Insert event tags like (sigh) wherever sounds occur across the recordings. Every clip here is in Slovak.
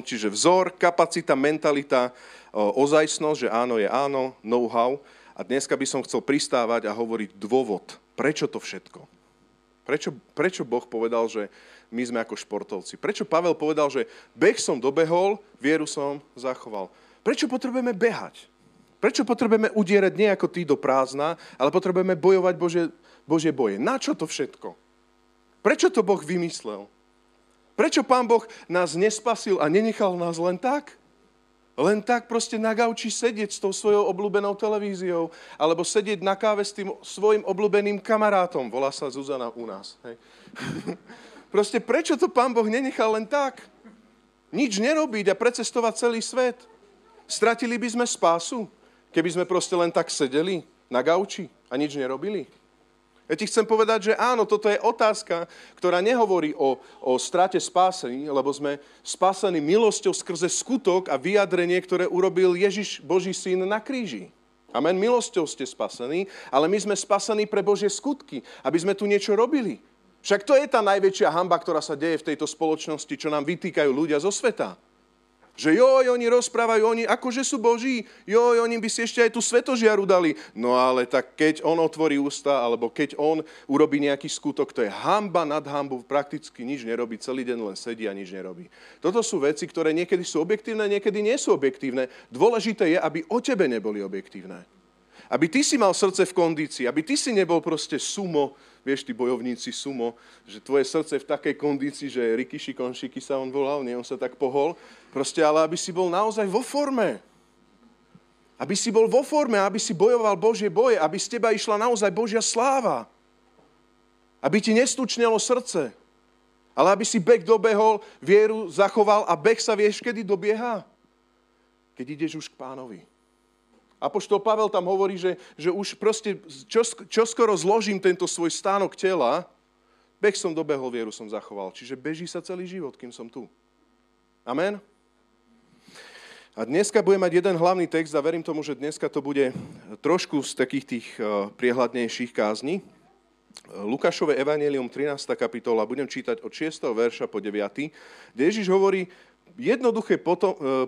Čiže vzor, kapacita, mentalita, ozajstnosť, že áno je áno, know-how. A dneska by som chcel pristávať a hovoriť dôvod, prečo to všetko. Prečo, prečo Boh povedal, že my sme ako športovci? Prečo Pavel povedal, že beh som dobehol, vieru som zachoval? Prečo potrebujeme behať? Prečo potrebujeme udierať nie ako ty do prázdna, ale potrebujeme bojovať Bože, Božie boje? Na čo to všetko? Prečo to Boh vymyslel? Prečo Pán Boh nás nespasil a nenechal nás len tak? Len tak proste na gauči sedieť s tou svojou obľúbenou televíziou, alebo sedieť na káve s tým svojim obľúbeným kamarátom. Volá sa Zuzana u nás. Hej. (laughs) proste prečo to Pán Boh nenechal len tak? Nič nerobiť a precestovať celý svet. Stratili by sme spásu, keby sme proste len tak sedeli na gauči a nič nerobili. Ja ti chcem povedať, že áno, toto je otázka, ktorá nehovorí o, o strate spásení, lebo sme spásení milosťou skrze skutok a vyjadrenie, ktoré urobil Ježiš, Boží syn na kríži. Amen, milosťou ste spasení, ale my sme spasení pre Božie skutky, aby sme tu niečo robili. Však to je tá najväčšia hamba, ktorá sa deje v tejto spoločnosti, čo nám vytýkajú ľudia zo sveta. Že joj, oni rozprávajú, oni akože sú boží, joj, oni by si ešte aj tú svetožiaru dali. No ale tak keď on otvorí ústa, alebo keď on urobí nejaký skutok, to je hamba nad hambu, prakticky nič nerobí, celý deň len sedí a nič nerobí. Toto sú veci, ktoré niekedy sú objektívne, niekedy nie sú objektívne. Dôležité je, aby o tebe neboli objektívne. Aby ty si mal srdce v kondícii, aby ty si nebol proste sumo, vieš, tí bojovníci sumo, že tvoje srdce v takej kondícii, že Rikiši Konšiky sa on volal, nie, on sa tak pohol, proste, ale aby si bol naozaj vo forme. Aby si bol vo forme, aby si bojoval Božie boje, aby z teba išla naozaj Božia sláva. Aby ti nestučnelo srdce. Ale aby si bek dobehol, vieru zachoval a bek sa vieš, kedy dobieha? Keď ideš už k pánovi. Apoštol Pavel tam hovorí, že, že už proste čo skoro zložím tento svoj stánok tela, beh som dobehol, vieru som zachoval. Čiže beží sa celý život, kým som tu. Amen? A dneska budem mať jeden hlavný text a verím tomu, že dneska to bude trošku z takých tých eh, priehľadnejších kázní. Lukášové evanelium 13. kapitola, budem čítať od 6. verša po 9. kde Ježiš hovorí, jednoduché e,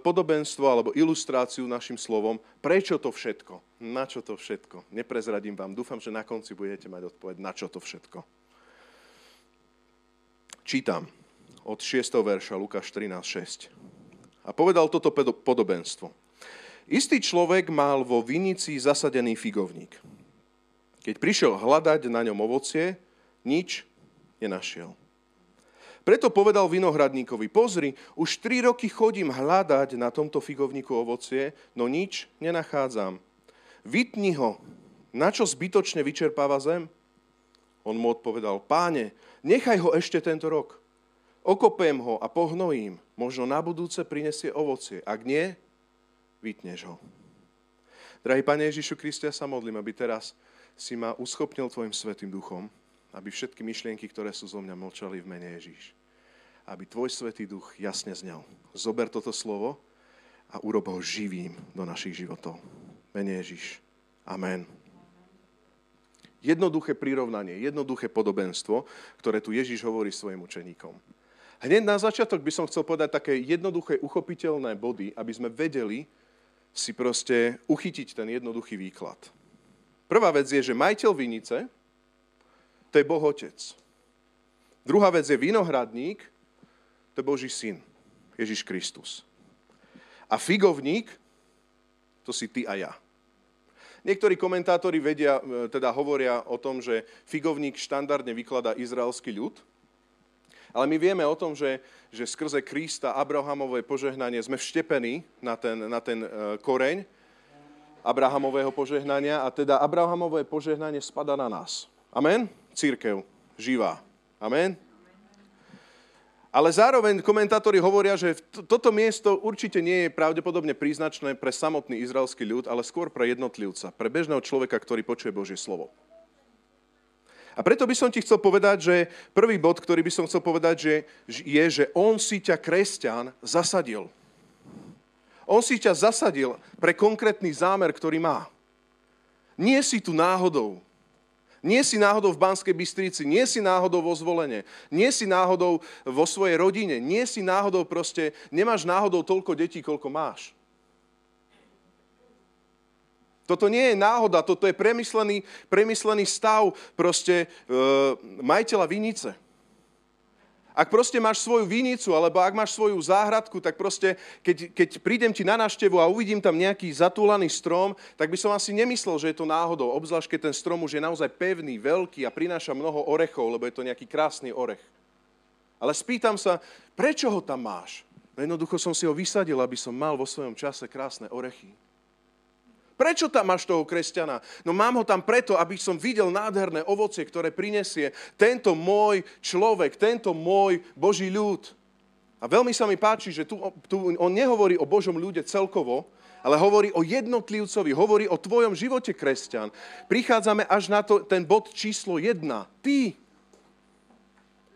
podobenstvo alebo ilustráciu našim slovom, prečo to všetko, na čo to všetko. Neprezradím vám, dúfam, že na konci budete mať odpoveď, na čo to všetko. Čítam od 6. verša Lukáš 13.6. A povedal toto podobenstvo. Istý človek mal vo vinici zasadený figovník. Keď prišiel hľadať na ňom ovocie, nič nenašiel. Preto povedal vinohradníkovi, pozri, už tri roky chodím hľadať na tomto figovníku ovocie, no nič nenachádzam. Vytni ho, na čo zbytočne vyčerpáva zem? On mu odpovedal, páne, nechaj ho ešte tento rok. Okopem ho a pohnojím, možno na budúce prinesie ovocie. Ak nie, vytneš ho. Drahý Pane Ježišu Kriste, ja sa modlím, aby teraz si ma uschopnil Tvojim Svetým Duchom, aby všetky myšlienky, ktoré sú zo mňa, mlčali v mene Ježíš aby tvoj svetý duch jasne znel. Zober toto slovo a urob ho živým do našich životov. Mene Ježiš. Amen. Jednoduché prirovnanie, jednoduché podobenstvo, ktoré tu Ježiš hovorí svojim učeníkom. Hneď na začiatok by som chcel povedať také jednoduché, uchopiteľné body, aby sme vedeli si proste uchytiť ten jednoduchý výklad. Prvá vec je, že majiteľ vinice, to je Boh Otec. Druhá vec je vinohradník, to je Boží syn, Ježiš Kristus. A figovník, to si ty a ja. Niektorí komentátori vedia, e, teda hovoria o tom, že figovník štandardne vykladá izraelský ľud, ale my vieme o tom, že, že skrze Krista, Abrahamové požehnanie sme vštepení na ten, na ten e, koreň Abrahamového požehnania a teda Abrahamové požehnanie spada na nás. Amen? Církev, živá. Amen? Ale zároveň komentátori hovoria, že toto miesto určite nie je pravdepodobne príznačné pre samotný izraelský ľud, ale skôr pre jednotlivca, pre bežného človeka, ktorý počuje Božie slovo. A preto by som ti chcel povedať, že prvý bod, ktorý by som chcel povedať, že je, že on si ťa, kresťan, zasadil. On si ťa zasadil pre konkrétny zámer, ktorý má. Nie si tu náhodou. Nie si náhodou v Banskej Bystrici, nie si náhodou vo zvolenie, nie si náhodou vo svojej rodine, nie si náhodou proste, nemáš náhodou toľko detí, koľko máš. Toto nie je náhoda, toto je premyslený, premyslený stav proste e, majiteľa vinice. Ak proste máš svoju vinicu, alebo ak máš svoju záhradku, tak proste, keď, keď prídem ti na návštevu a uvidím tam nejaký zatúlaný strom, tak by som asi nemyslel, že je to náhodou, obzvlášť keď ten strom už je naozaj pevný, veľký a prináša mnoho orechov, lebo je to nejaký krásny orech. Ale spýtam sa, prečo ho tam máš? No jednoducho som si ho vysadil, aby som mal vo svojom čase krásne orechy. Prečo tam máš toho kresťana? No mám ho tam preto, aby som videl nádherné ovocie, ktoré prinesie tento môj človek, tento môj Boží ľud. A veľmi sa mi páči, že tu, tu on nehovorí o Božom ľude celkovo, ale hovorí o jednotlivcovi, hovorí o tvojom živote, kresťan. Prichádzame až na to, ten bod číslo jedna. Ty.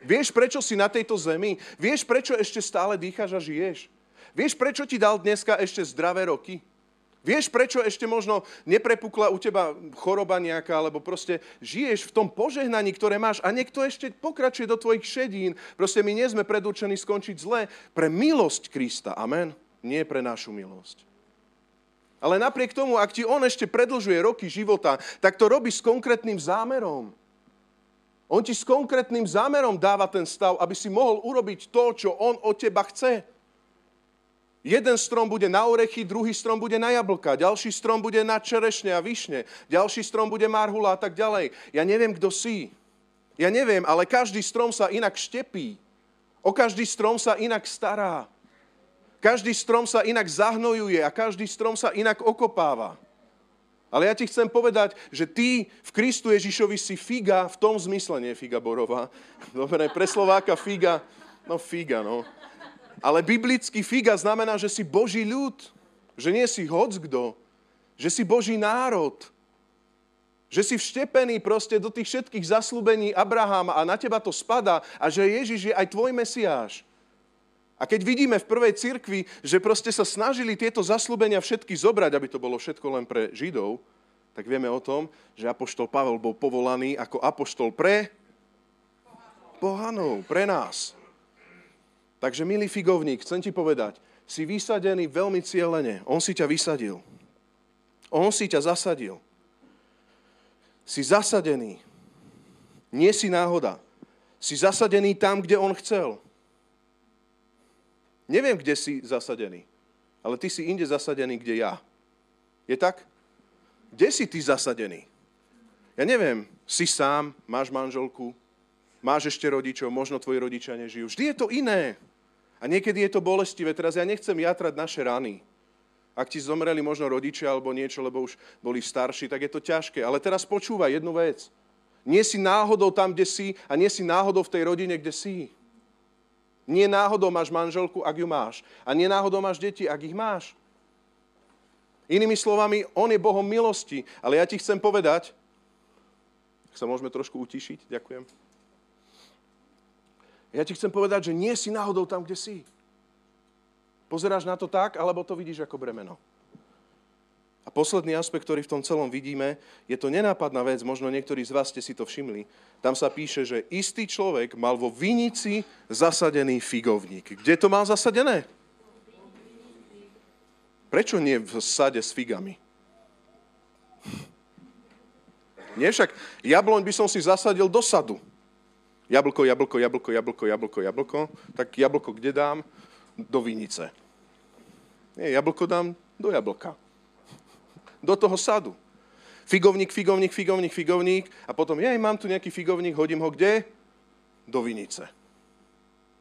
Vieš, prečo si na tejto zemi? Vieš, prečo ešte stále dýcháš a žiješ? Vieš, prečo ti dal dneska ešte zdravé roky? Vieš, prečo ešte možno neprepukla u teba choroba nejaká, alebo proste žiješ v tom požehnaní, ktoré máš a niekto ešte pokračuje do tvojich šedín. Proste my nie sme predurčení skončiť zle pre milosť Krista. Amen. Nie pre našu milosť. Ale napriek tomu, ak ti on ešte predlžuje roky života, tak to robí s konkrétnym zámerom. On ti s konkrétnym zámerom dáva ten stav, aby si mohol urobiť to, čo on od teba chce. Jeden strom bude na orechy, druhý strom bude na jablka, ďalší strom bude na čerešne a višne, ďalší strom bude marhula a tak ďalej. Ja neviem, kto si. Ja neviem, ale každý strom sa inak štepí. O každý strom sa inak stará. Každý strom sa inak zahnojuje a každý strom sa inak okopáva. Ale ja ti chcem povedať, že ty v Kristu Ježišovi si figa v tom zmysle, nie figa borová. Dobre, pre Slováka figa, no figa, no. Ale biblický figa znamená, že si Boží ľud. Že nie si kto. Že si Boží národ. Že si vštepený proste do tých všetkých zaslúbení Abraháma a na teba to spada a že Ježiš je aj tvoj Mesiáš. A keď vidíme v prvej cirkvi, že proste sa snažili tieto zaslúbenia všetky zobrať, aby to bolo všetko len pre Židov, tak vieme o tom, že Apoštol Pavel bol povolaný ako Apoštol pre pohanov, pre nás. Takže, milý figovník, chcem ti povedať, si vysadený veľmi cieľene. On si ťa vysadil. On si ťa zasadil. Si zasadený. Nie si náhoda. Si zasadený tam, kde on chcel. Neviem, kde si zasadený, ale ty si inde zasadený, kde ja. Je tak? Kde si ty zasadený? Ja neviem, si sám, máš manželku, máš ešte rodičov, možno tvoji rodičia nežijú. Vždy je to iné. A niekedy je to bolestivé. Teraz ja nechcem jatrať naše rany. Ak ti zomreli možno rodičia alebo niečo, lebo už boli starší, tak je to ťažké. Ale teraz počúvaj jednu vec. Nie si náhodou tam, kde si a nie si náhodou v tej rodine, kde si. Nie náhodou máš manželku, ak ju máš. A nie náhodou máš deti, ak ich máš. Inými slovami, on je Bohom milosti. Ale ja ti chcem povedať, ak sa môžeme trošku utišiť, ďakujem. Ja ti chcem povedať, že nie si náhodou tam, kde si. Pozeráš na to tak, alebo to vidíš ako bremeno. A posledný aspekt, ktorý v tom celom vidíme, je to nenápadná vec, možno niektorí z vás ste si to všimli. Tam sa píše, že istý človek mal vo vinici zasadený figovník. Kde to mal zasadené? Prečo nie v sade s figami? (laughs) Nie však, jabloň by som si zasadil do sadu. Jablko, jablko, jablko, jablko, jablko, jablko. Tak jablko kde dám? Do vinice. Nie, jablko dám do jablka. Do toho sadu. Figovník, figovník, figovník, figovník. A potom, ja mám tu nejaký figovník, hodím ho kde? Do vinice.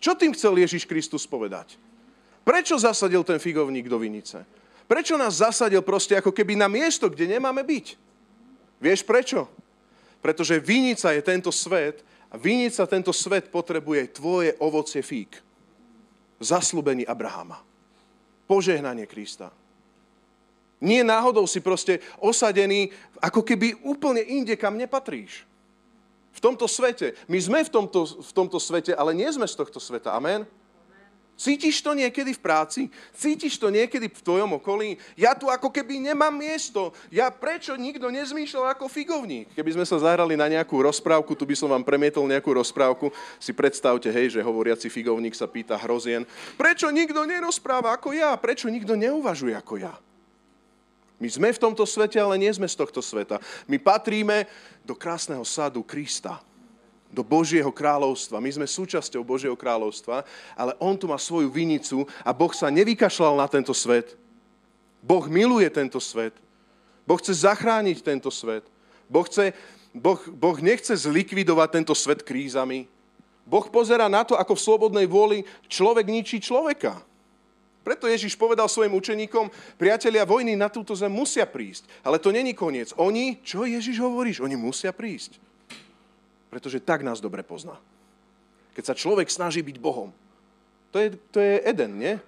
Čo tým chcel Ježiš Kristus povedať? Prečo zasadil ten figovník do vinice? Prečo nás zasadil proste ako keby na miesto, kde nemáme byť? Vieš prečo? Pretože vinica je tento svet a vinica tento svet potrebuje tvoje ovocie fík. Zaslúbení Abrahama. Požehnanie Krista. Nie náhodou si proste osadený, ako keby úplne inde, kam nepatríš. V tomto svete. My sme v tomto, v tomto svete, ale nie sme z tohto sveta. Amen? Cítiš to niekedy v práci? Cítiš to niekedy v tvojom okolí? Ja tu ako keby nemám miesto. Ja prečo nikto nezmýšľal ako figovník? Keby sme sa zahrali na nejakú rozprávku, tu by som vám premietol nejakú rozprávku, si predstavte, hej, že hovoriaci figovník sa pýta hrozien, prečo nikto nerozpráva ako ja? Prečo nikto neuvažuje ako ja? My sme v tomto svete, ale nie sme z tohto sveta. My patríme do krásneho sadu Krista do Božieho kráľovstva. My sme súčasťou Božieho kráľovstva, ale on tu má svoju vinicu a Boh sa nevykašľal na tento svet. Boh miluje tento svet. Boh chce zachrániť tento svet. Boh, chce, boh, boh nechce zlikvidovať tento svet krízami. Boh pozera na to, ako v slobodnej vôli človek ničí človeka. Preto Ježiš povedal svojim učeníkom, priatelia vojny na túto zem musia prísť. Ale to není koniec. Oni, čo Ježiš hovoríš? Oni musia prísť pretože tak nás dobre pozná. Keď sa človek snaží byť Bohom, to je, to je Eden, nie?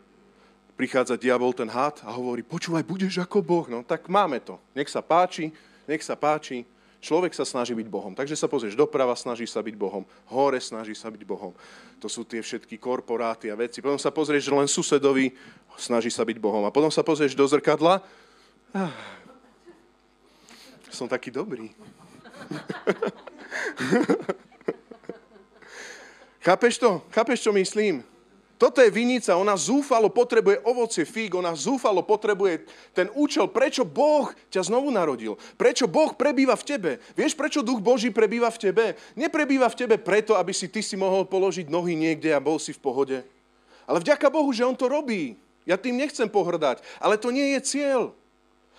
Prichádza diabol, ten had a hovorí, počúvaj, budeš ako Boh. No tak máme to. Nech sa páči, nech sa páči. Človek sa snaží byť Bohom. Takže sa pozrieš doprava, snaží sa byť Bohom. Hore snaží sa byť Bohom. To sú tie všetky korporáty a veci. Potom sa pozrieš len susedovi, snaží sa byť Bohom. A potom sa pozrieš do zrkadla. Ah, som taký dobrý. (laughs) (laughs) Chápeš to? Chápeš, čo myslím? Toto je vinica, ona zúfalo potrebuje ovocie fíg, ona zúfalo potrebuje ten účel, prečo Boh ťa znovu narodil. Prečo Boh prebýva v tebe. Vieš, prečo Duch Boží prebýva v tebe? Neprebýva v tebe preto, aby si ty si mohol položiť nohy niekde a bol si v pohode. Ale vďaka Bohu, že On to robí. Ja tým nechcem pohrdať, ale to nie je cieľ.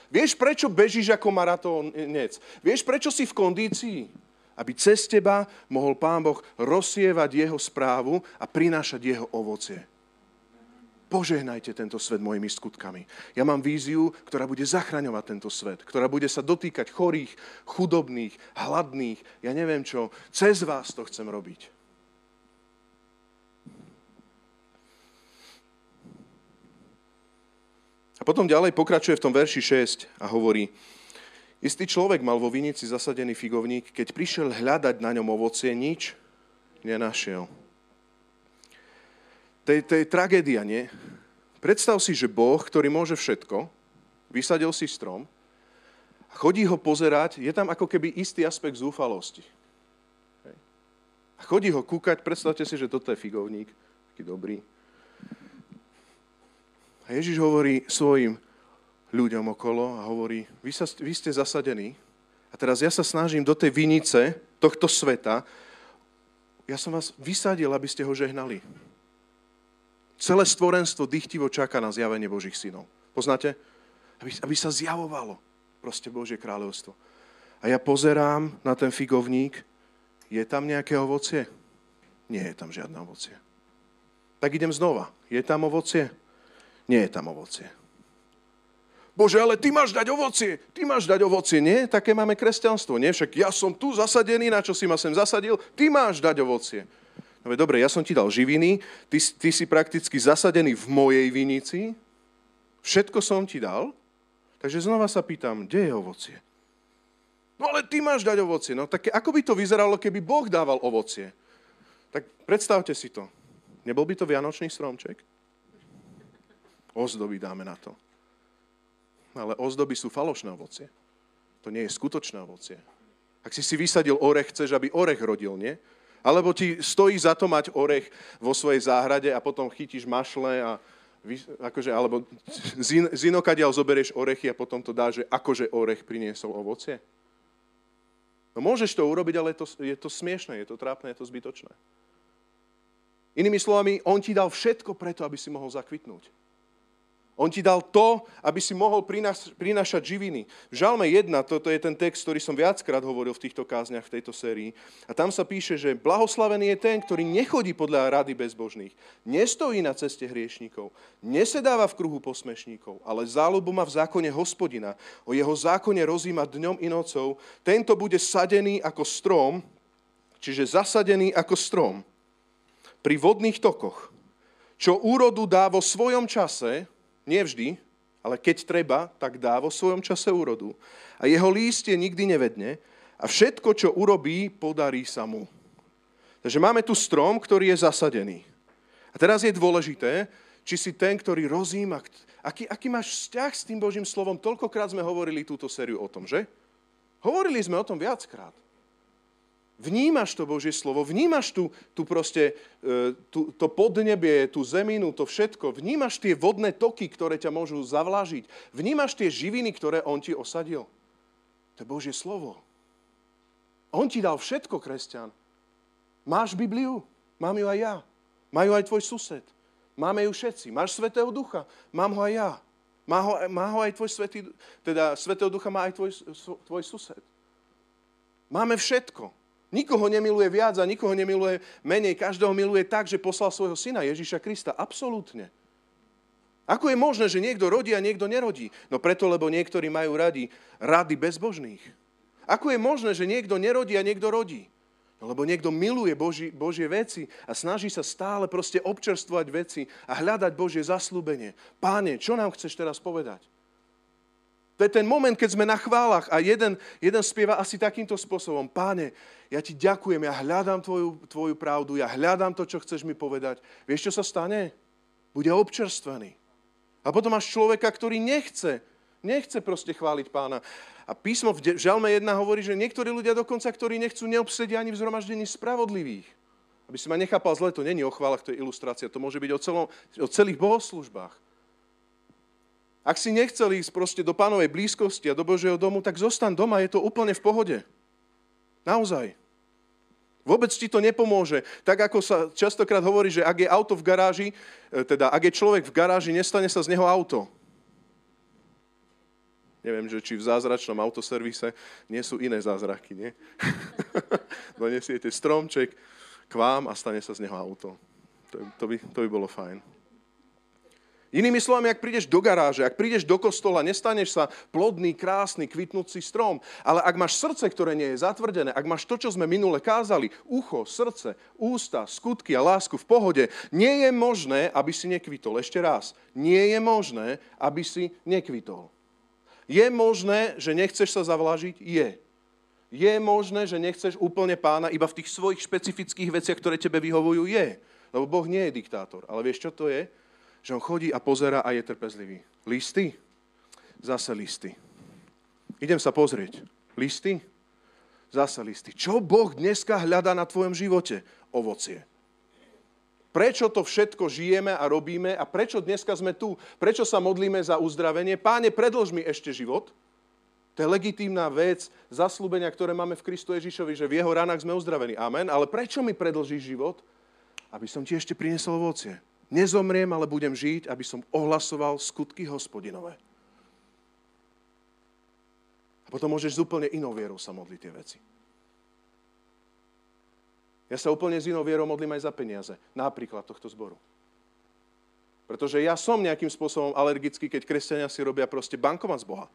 Vieš, prečo bežíš ako maratónec? Vieš, prečo si v kondícii? Aby cez teba mohol Pán Boh rozsievať jeho správu a prinášať jeho ovocie. Požehnajte tento svet mojimi skutkami. Ja mám víziu, ktorá bude zachraňovať tento svet, ktorá bude sa dotýkať chorých, chudobných, hladných, ja neviem čo. Cez vás to chcem robiť. A potom ďalej pokračuje v tom verši 6 a hovorí, Istý človek mal vo vinici zasadený figovník, keď prišiel hľadať na ňom ovocie, nič nenašiel. To je, tragédia, nie? Predstav si, že Boh, ktorý môže všetko, vysadil si strom, chodí ho pozerať, je tam ako keby istý aspekt zúfalosti. A chodí ho kúkať, predstavte si, že toto je figovník, taký dobrý. A Ježiš hovorí svojim ľuďom okolo a hovorí, vy, sa, vy ste zasadení a teraz ja sa snažím do tej vinice tohto sveta, ja som vás vysadil, aby ste ho žehnali. Celé stvorenstvo dychtivo čaká na zjavenie Božích synov. Poznáte? Aby, aby sa zjavovalo proste Božie kráľovstvo. A ja pozerám na ten figovník, je tam nejaké ovocie? Nie je tam žiadne ovocie. Tak idem znova. Je tam ovocie? Nie je tam ovocie. Bože, ale ty máš dať ovocie, ty máš dať ovocie. Nie, také máme kresťanstvo. Nie, však ja som tu zasadený, na čo si ma sem zasadil, ty máš dať ovocie. No dobre, ja som ti dal živiny, ty, ty si prakticky zasadený v mojej vinici, všetko som ti dal, takže znova sa pýtam, kde je ovocie? No ale ty máš dať ovocie. No tak ako by to vyzeralo, keby Boh dával ovocie? Tak predstavte si to. Nebol by to vianočný stromček? Ozdoby dáme na to ale ozdoby sú falošné ovocie. To nie je skutočné ovocie. Ak si si vysadil orech, chceš, aby orech rodil, nie? Alebo ti stojí za to mať orech vo svojej záhrade a potom chytíš mašle a akože, alebo z, inokadiaľ zoberieš orechy a potom to dá, že akože orech priniesol ovocie. No môžeš to urobiť, ale je to, je to smiešné, je to trápne, je to zbytočné. Inými slovami, on ti dal všetko preto, aby si mohol zakvitnúť. On ti dal to, aby si mohol prinášať živiny. V Žalme 1, toto je ten text, ktorý som viackrát hovoril v týchto kázniach, v tejto sérii. A tam sa píše, že blahoslavený je ten, ktorý nechodí podľa rady bezbožných, nestojí na ceste hriešníkov, nesedáva v kruhu posmešníkov, ale záľubu má v zákone hospodina. O jeho zákone rozíma dňom i nocou. Tento bude sadený ako strom, čiže zasadený ako strom pri vodných tokoch, čo úrodu dá vo svojom čase, nie vždy, ale keď treba, tak dá vo svojom čase úrodu. A jeho lístie nikdy nevedne a všetko, čo urobí, podarí sa mu. Takže máme tu strom, ktorý je zasadený. A teraz je dôležité, či si ten, ktorý rozíma, aký, aký máš vzťah s tým Božím slovom. Toľkokrát sme hovorili túto sériu o tom, že? Hovorili sme o tom viackrát. Vnímaš to Božie slovo, vnímaš tu, tu proste, e, tu, to podnebie, tú zeminu, to všetko. Vnímaš tie vodné toky, ktoré ťa môžu zavlažiť. Vnímaš tie živiny, ktoré On ti osadil. To je Božie slovo. On ti dal všetko, kresťan. Máš Bibliu? Mám ju aj ja. Majú aj tvoj sused. Máme ju všetci. Máš Svetého Ducha? Mám ho aj ja. Má ho, má ho aj tvoj svetý, teda Svetého Ducha má aj tvoj, tvoj sused. Máme všetko. Nikoho nemiluje viac a nikoho nemiluje menej. Každého miluje tak, že poslal svojho syna Ježíša Krista. Absolútne. Ako je možné, že niekto rodí a niekto nerodí? No preto, lebo niektorí majú radi rady bezbožných. Ako je možné, že niekto nerodí a niekto rodí? No lebo niekto miluje Boží, Božie veci a snaží sa stále proste občerstvovať veci a hľadať Božie zaslúbenie. Páne, čo nám chceš teraz povedať? To je ten moment, keď sme na chválach a jeden, jeden spieva asi takýmto spôsobom. Páne, ja ti ďakujem, ja hľadám tvoju, tvoju pravdu, ja hľadám to, čo chceš mi povedať. Vieš, čo sa stane? Bude občerstvený. A potom máš človeka, ktorý nechce, nechce proste chváliť pána. A písmo v Žalme 1 hovorí, že niektorí ľudia dokonca, ktorí nechcú, neobsedia ani v zhromaždení spravodlivých. Aby si ma nechápal zle, to není o chválach, to je ilustrácia. To môže byť o, celom, o celých bohoslužbách. Ak si nechcel ísť proste do pánovej blízkosti a do Božieho domu, tak zostan doma, je to úplne v pohode. Naozaj. Vôbec ti to nepomôže. Tak ako sa častokrát hovorí, že ak je auto v garáži, e, teda ak je človek v garáži, nestane sa z neho auto. Neviem, že či v zázračnom autoservise nie sú iné zázraky, nie? (laughs) Donesiete stromček k vám a stane sa z neho auto. To, to, by, to by bolo fajn. Inými slovami, ak prídeš do garáže, ak prídeš do kostola, nestaneš sa plodný, krásny, kvitnúci strom. Ale ak máš srdce, ktoré nie je zatvrdené, ak máš to, čo sme minule kázali, ucho, srdce, ústa, skutky a lásku v pohode, nie je možné, aby si nekvitol. Ešte raz, nie je možné, aby si nekvitol. Je možné, že nechceš sa zavlažiť? Je. Je možné, že nechceš úplne pána iba v tých svojich špecifických veciach, ktoré tebe vyhovujú? Je. Lebo Boh nie je diktátor. Ale vieš, čo to je? Že on chodí a pozera a je trpezlivý. Listy? Zase listy. Idem sa pozrieť. Listy? Zase listy. Čo Boh dneska hľadá na tvojom živote? Ovocie. Prečo to všetko žijeme a robíme a prečo dneska sme tu? Prečo sa modlíme za uzdravenie? Páne, predlž mi ešte život. To je legitímna vec, zaslúbenia, ktoré máme v Kristu Ježišovi, že v jeho ranách sme uzdravení. Amen. Ale prečo mi predlžíš život? Aby som ti ešte priniesol ovocie. Nezomriem, ale budem žiť, aby som ohlasoval skutky hospodinové. A potom môžeš s úplne inou vierou sa modliť tie veci. Ja sa úplne s inou vierou modlím aj za peniaze. Napríklad tohto zboru. Pretože ja som nejakým spôsobom alergický, keď kresťania si robia proste bankomat z Boha.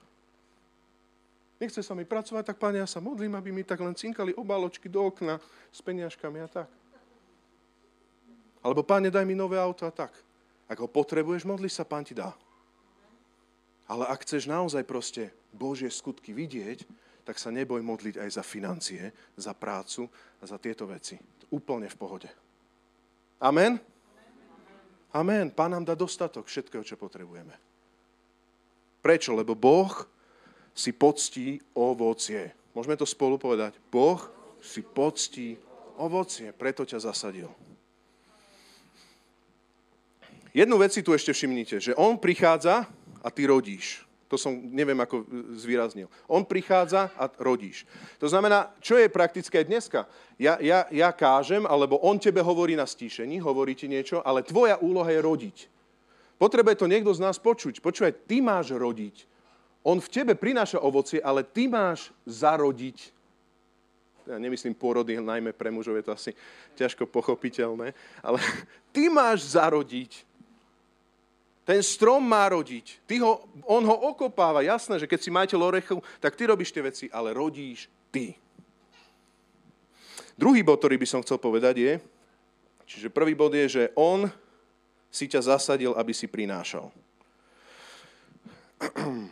Nechce sa mi pracovať, tak páne, ja sa modlím, aby mi tak len cinkali obaločky do okna s peniažkami a tak. Alebo páne, daj mi nové auto a tak. Ak ho potrebuješ, modli sa, pán ti dá. Ale ak chceš naozaj proste Božie skutky vidieť, tak sa neboj modliť aj za financie, za prácu a za tieto veci. Úplne v pohode. Amen? Amen. Pán nám dá dostatok všetkého, čo potrebujeme. Prečo? Lebo Boh si poctí ovocie. Môžeme to spolu povedať. Boh si poctí ovocie, preto ťa zasadil. Jednu vec si tu ešte všimnite, že on prichádza a ty rodíš. To som neviem, ako zvýraznil. On prichádza a rodíš. To znamená, čo je praktické dneska? Ja, ja, ja kážem, alebo on tebe hovorí na stíšení, hovorí ti niečo, ale tvoja úloha je rodiť. Potrebuje to niekto z nás počuť. Počúvaj, ty máš rodiť. On v tebe prináša ovocie, ale ty máš zarodiť. Ja nemyslím porody, najmä pre mužov je to asi ťažko pochopiteľné, ale (laughs) ty máš zarodiť. Ten strom má rodiť. Ty ho, on ho okopáva. Jasné, že keď si majiteľ orechu, tak ty robíš tie veci, ale rodíš ty. Druhý bod, ktorý by som chcel povedať je, čiže prvý bod je, že on si ťa zasadil, aby si prinášal. (clears throat)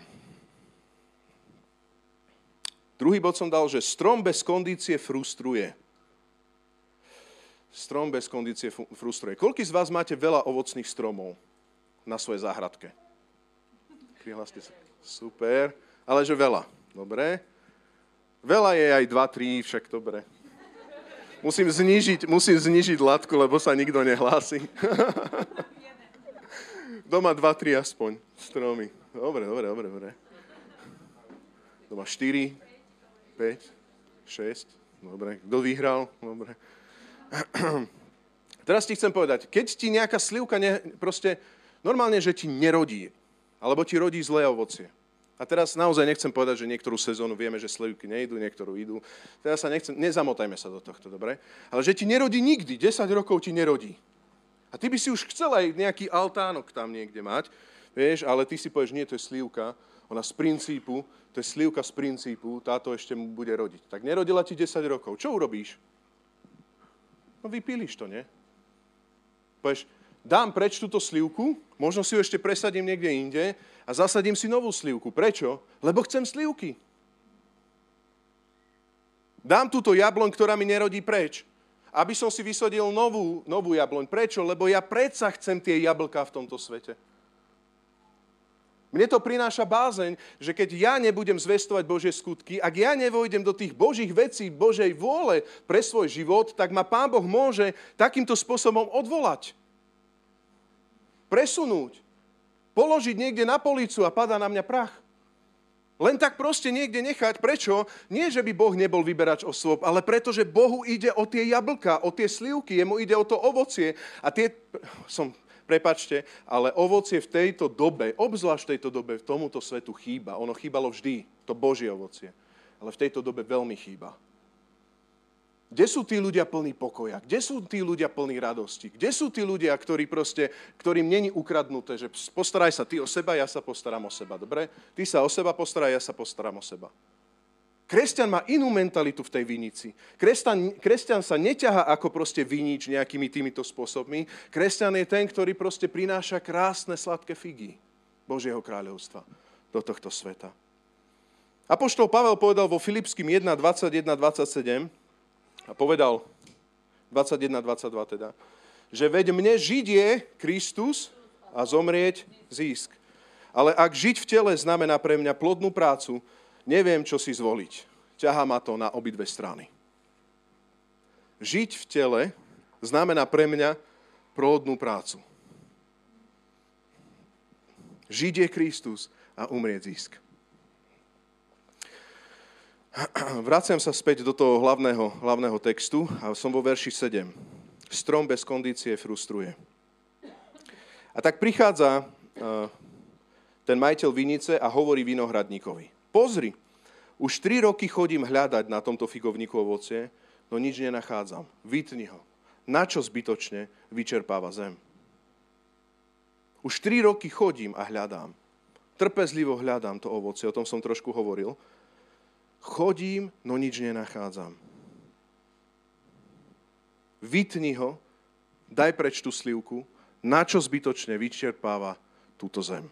Druhý bod som dal, že strom bez kondície frustruje. Strom bez kondície frustruje. Koľký z vás máte veľa ovocných stromov na svojej záhradke? Prihláste sa. Super. Ale že veľa. Dobre. Veľa je aj 2, 3, však dobre. Musím znižiť, musím znižiť latku, lebo sa nikto nehlási. (laughs) Doma 2, 3 aspoň stromy. Dobre, dobre, dobre, dobre. Doma 4, 5, 6. Dobre. Kto vyhral? Dobre. (clears throat) Teraz ti chcem povedať, keď ti nejaká slivka ne, proste normálne, že ti nerodí, alebo ti rodí zlé ovocie. A teraz naozaj nechcem povedať, že niektorú sezónu vieme, že slivky nejdú, niektorú idú. Teraz sa nechcem, nezamotajme sa do tohto, dobre? Ale že ti nerodí nikdy, 10 rokov ti nerodí. A ty by si už chcel aj nejaký altánok tam niekde mať, vieš, ale ty si povieš, nie, to je slivka, ona z princípu, to je slivka z princípu, táto ešte mu bude rodiť. Tak nerodila ti 10 rokov. Čo urobíš? No vypíliš to, nie? Povieš, dám preč túto slivku, možno si ju ešte presadím niekde inde a zasadím si novú slivku. Prečo? Lebo chcem slivky. Dám túto jabloň, ktorá mi nerodí preč, aby som si vysadil novú, novú jabloň. Prečo? Lebo ja predsa chcem tie jablka v tomto svete. Mne to prináša bázeň, že keď ja nebudem zvestovať Božie skutky, ak ja nevojdem do tých Božích vecí, Božej vôle pre svoj život, tak ma Pán Boh môže takýmto spôsobom odvolať. Presunúť. Položiť niekde na policu a padá na mňa prach. Len tak proste niekde nechať. Prečo? Nie, že by Boh nebol vyberač osôb, ale preto, že Bohu ide o tie jablka, o tie slivky, jemu ide o to ovocie. A tie... Som prepačte, ale ovocie v tejto dobe, obzvlášť v tejto dobe, tomuto svetu chýba. Ono chýbalo vždy, to Božie ovocie. Ale v tejto dobe veľmi chýba. Kde sú tí ľudia plní pokoja? Kde sú tí ľudia plní radosti? Kde sú tí ľudia, ktorí proste, ktorým není ukradnuté, že postaraj sa ty o seba, ja sa postaram o seba, dobre? Ty sa o seba postaraj, ja sa postaram o seba. Kresťan má inú mentalitu v tej vinici. Kresťan, kresťan sa neťaha ako proste vinič nejakými týmito spôsobmi. Kresťan je ten, ktorý proste prináša krásne sladké figy Božieho kráľovstva do tohto sveta. Apoštol Pavel povedal vo Filipským 1, 21, 27 a povedal 21, 22 teda, že veď mne žiť je Kristus a zomrieť získ. Ale ak žiť v tele znamená pre mňa plodnú prácu, neviem, čo si zvoliť. Ťahá ma to na obidve strany. Žiť v tele znamená pre mňa plodnú prácu. Žiť je Kristus a umrieť zisk. (clears throat) Vraciam sa späť do toho hlavného, hlavného textu a som vo verši 7. Strom bez kondície frustruje. A tak prichádza ten majiteľ vinice a hovorí vinohradníkovi. Pozri, už tri roky chodím hľadať na tomto figovníku ovocie, no nič nenachádzam. Vytni ho. Na čo zbytočne vyčerpáva zem? Už tri roky chodím a hľadám. Trpezlivo hľadám to ovocie, o tom som trošku hovoril. Chodím, no nič nenachádzam. Vytni ho, daj preč tú slivku, na čo zbytočne vyčerpáva túto zem.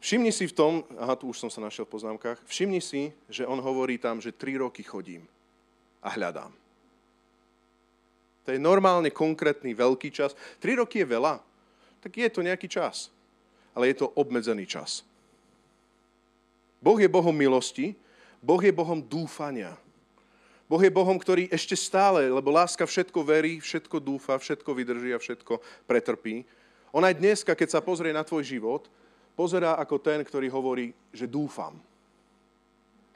Všimni si v tom, aha, tu už som sa našiel v poznámkach, všimni si, že on hovorí tam, že tri roky chodím a hľadám. To je normálne konkrétny veľký čas. Tri roky je veľa, tak je to nejaký čas, ale je to obmedzený čas. Boh je Bohom milosti, Boh je Bohom dúfania. Boh je Bohom, ktorý ešte stále, lebo láska všetko verí, všetko dúfa, všetko vydrží a všetko pretrpí, on aj dneska, keď sa pozrie na tvoj život, pozerá ako ten, ktorý hovorí, že dúfam.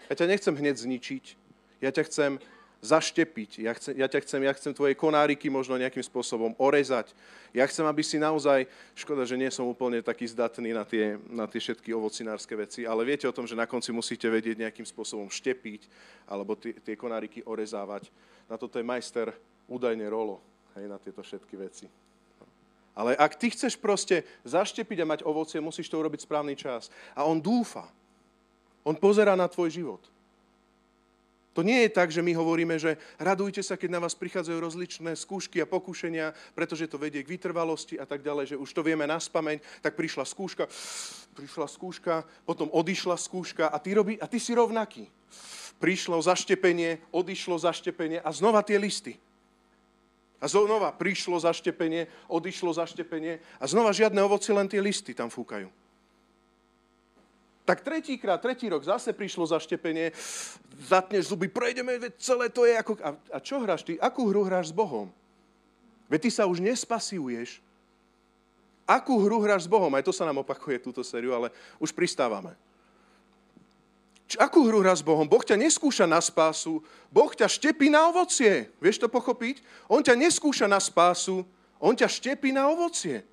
Ja ťa nechcem hneď zničiť, ja ťa chcem zaštepiť, ja, chcem, ja ťa chcem, ja chcem tvoje konáriky možno nejakým spôsobom orezať. Ja chcem, aby si naozaj, škoda, že nie som úplne taký zdatný na tie, na tie všetky ovocinárske veci, ale viete o tom, že na konci musíte vedieť nejakým spôsobom štepiť alebo tie, tie konáriky orezávať. Na toto je majster údajne rolo, hej, na tieto všetky veci. Ale ak ty chceš proste zaštepiť a mať ovocie, musíš to urobiť správny čas. A on dúfa. On pozera na tvoj život. To nie je tak, že my hovoríme, že radujte sa, keď na vás prichádzajú rozličné skúšky a pokušenia, pretože to vedie k vytrvalosti a tak ďalej, že už to vieme na spameň, tak prišla skúška, prišla skúška, potom odišla skúška a ty, robí, a ty si rovnaký. Prišlo zaštepenie, odišlo zaštepenie a znova tie listy. A znova prišlo zaštepenie, odišlo zaštepenie a znova žiadne ovoci, len tie listy tam fúkajú. Tak tretíkrát, tretí rok zase prišlo zaštepenie, zatneš zuby, prejdeme, veď celé to je ako... A, a čo hráš ty? Akú hru hráš s Bohom? Veď ty sa už nespasivuješ. Akú hru hráš s Bohom? Aj to sa nám opakuje túto sériu, ale už pristávame. Č- akú hru hráš s Bohom? Boh ťa neskúša na spásu, Boh ťa štepí na ovocie. Vieš to pochopiť? On ťa neskúša na spásu, on ťa štepí na ovocie.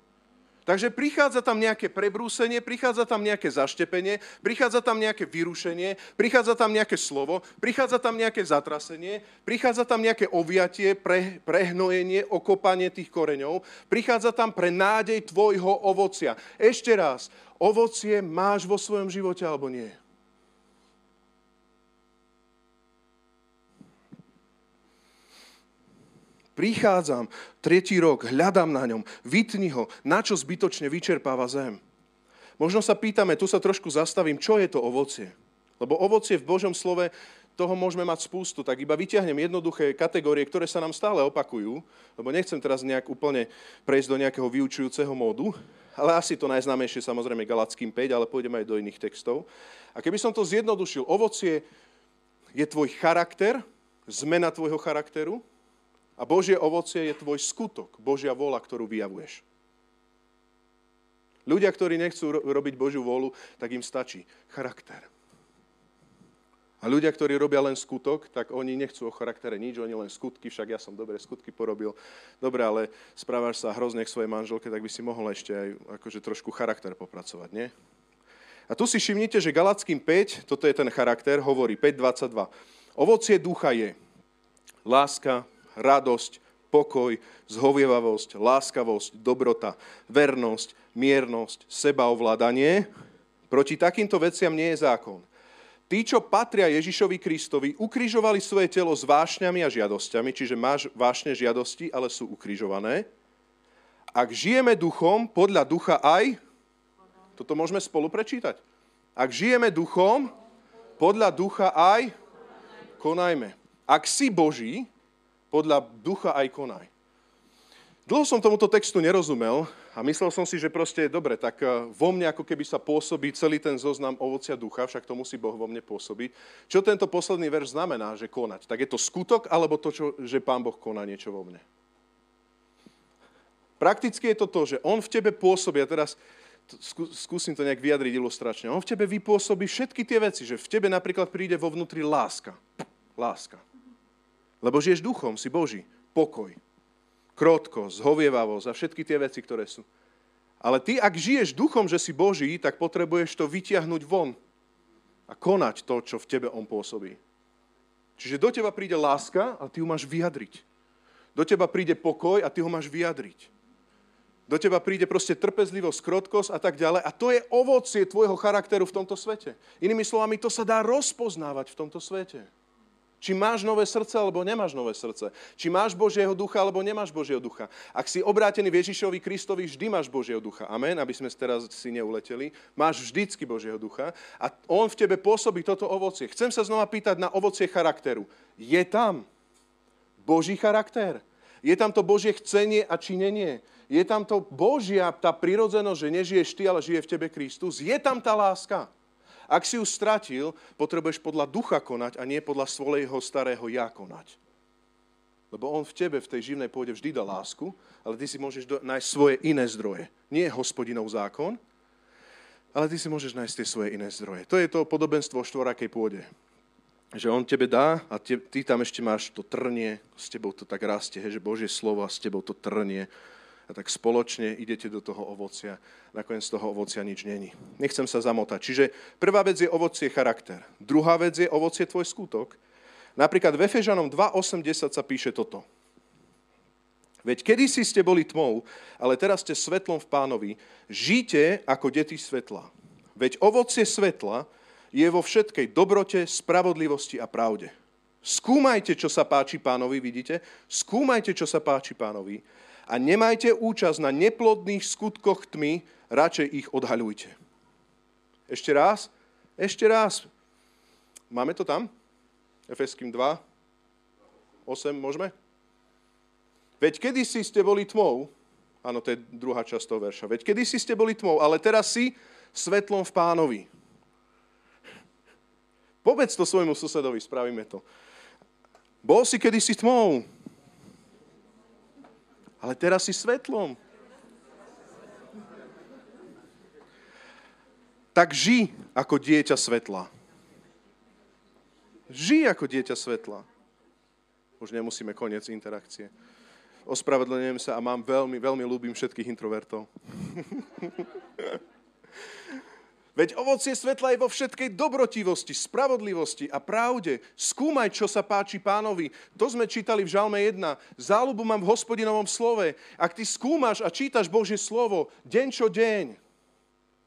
Takže prichádza tam nejaké prebrúsenie, prichádza tam nejaké zaštepenie, prichádza tam nejaké vyrušenie, prichádza tam nejaké slovo, prichádza tam nejaké zatrasenie, prichádza tam nejaké oviatie, pre, prehnojenie, okopanie tých koreňov, prichádza tam pre nádej tvojho ovocia. Ešte raz, ovocie máš vo svojom živote alebo nie? Prichádzam, tretí rok, hľadám na ňom, vytni ho, na čo zbytočne vyčerpáva zem. Možno sa pýtame, tu sa trošku zastavím, čo je to ovocie? Lebo ovocie v Božom slove, toho môžeme mať spústu, tak iba vyťahnem jednoduché kategórie, ktoré sa nám stále opakujú, lebo nechcem teraz nejak úplne prejsť do nejakého vyučujúceho módu, ale asi to najznámejšie samozrejme Galackým 5, ale pôjdeme aj do iných textov. A keby som to zjednodušil, ovocie je tvoj charakter, zmena tvojho charakteru, a Božie ovocie je tvoj skutok, Božia vola, ktorú vyjavuješ. Ľudia, ktorí nechcú robiť Božiu volu, tak im stačí charakter. A ľudia, ktorí robia len skutok, tak oni nechcú o charaktere nič, oni len skutky, však ja som dobre skutky porobil. Dobre, ale správaš sa hrozne k svojej manželke, tak by si mohol ešte aj akože trošku charakter popracovať, nie? A tu si všimnite, že Galackým 5, toto je ten charakter, hovorí 5.22. Ovocie ducha je láska, radosť, pokoj, zhovievavosť, láskavosť, dobrota, vernosť, miernosť, sebaovládanie. Proti takýmto veciam nie je zákon. Tí, čo patria Ježišovi Kristovi, ukrižovali svoje telo s vášňami a žiadosťami, čiže máš vášne žiadosti, ale sú ukrižované. Ak žijeme duchom, podľa ducha aj, toto môžeme spolu prečítať. Ak žijeme duchom, podľa ducha aj, konajme. Ak si Boží, podľa ducha aj konaj. Dlho som tomuto textu nerozumel a myslel som si, že proste je dobre, tak eh, vo mne ako keby sa pôsobí celý ten zoznam ovocia ducha, však to musí Boh vo mne pôsobiť. Čo tento posledný verš znamená, že konať? Tak je to skutok, alebo to, čo, že Pán Boh koná niečo vo mne? Prakticky je to to, že On v tebe pôsobí, a teraz skúsim to nejak vyjadriť ilustračne, On v tebe vypôsobí všetky tie veci, že v tebe napríklad príde vo vnútri láska. Láska. Lebo žiješ duchom, si Boží. Pokoj, krotkosť, zhovievavosť a všetky tie veci, ktoré sú. Ale ty, ak žiješ duchom, že si Boží, tak potrebuješ to vytiahnuť von a konať to, čo v tebe on pôsobí. Čiže do teba príde láska a ty ju máš vyjadriť. Do teba príde pokoj a ty ho máš vyjadriť. Do teba príde proste trpezlivosť, krotkosť a tak ďalej. A to je ovocie tvojho charakteru v tomto svete. Inými slovami, to sa dá rozpoznávať v tomto svete. Či máš nové srdce, alebo nemáš nové srdce. Či máš Božieho ducha, alebo nemáš Božieho ducha. Ak si obrátený v Ježišovi Kristovi, vždy máš Božieho ducha. Amen, aby sme teraz si neuleteli. Máš vždycky Božieho ducha a On v tebe pôsobí toto ovocie. Chcem sa znova pýtať na ovocie charakteru. Je tam Boží charakter? Je tam to Božie chcenie a činenie? Je tam to Božia, tá prirodzenosť, že nežiješ ty, ale žije v tebe Kristus? Je tam tá láska? Ak si ju stratil, potrebuješ podľa ducha konať a nie podľa svojho starého ja konať. Lebo on v tebe, v tej živnej pôde vždy dá lásku, ale ty si môžeš nájsť svoje iné zdroje. Nie hospodinov zákon, ale ty si môžeš nájsť tie svoje iné zdroje. To je to podobenstvo o štvorakej pôde. Že on tebe dá a te, ty tam ešte máš to trnie, s tebou to tak rastie, že Božie slovo a s tebou to trnie a tak spoločne idete do toho ovocia. Nakoniec z toho ovocia nič není. Nechcem sa zamotať. Čiže prvá vec je ovocie charakter. Druhá vec je ovocie tvoj skutok. Napríklad v Efežanom 2.8.10 sa píše toto. Veď kedysi ste boli tmou, ale teraz ste svetlom v pánovi. Žite ako deti svetla. Veď ovocie svetla je vo všetkej dobrote, spravodlivosti a pravde. Skúmajte, čo sa páči pánovi, vidíte? Skúmajte, čo sa páči pánovi. A nemajte účasť na neplodných skutkoch tmy, radšej ich odhaľujte. Ešte raz? Ešte raz. Máme to tam? Efeským 2, 8, môžeme? Veď kedy si ste boli tmou, áno, to je druhá časť toho verša, veď kedy si ste boli tmou, ale teraz si svetlom v pánovi. Povedz to svojmu susedovi, spravíme to. Bol si kedysi tmou, ale teraz si svetlom. Tak ži ako dieťa svetla. Ži ako dieťa svetla. Už nemusíme koniec interakcie. Ospravedlňujem sa a mám veľmi, veľmi ľúbim všetkých introvertov. (laughs) Veď ovocie svetla je vo všetkej dobrotivosti, spravodlivosti a pravde. Skúmaj, čo sa páči pánovi. To sme čítali v Žalme 1. Záľubu mám v hospodinovom slove. Ak ty skúmaš a čítaš Božie slovo deň čo deň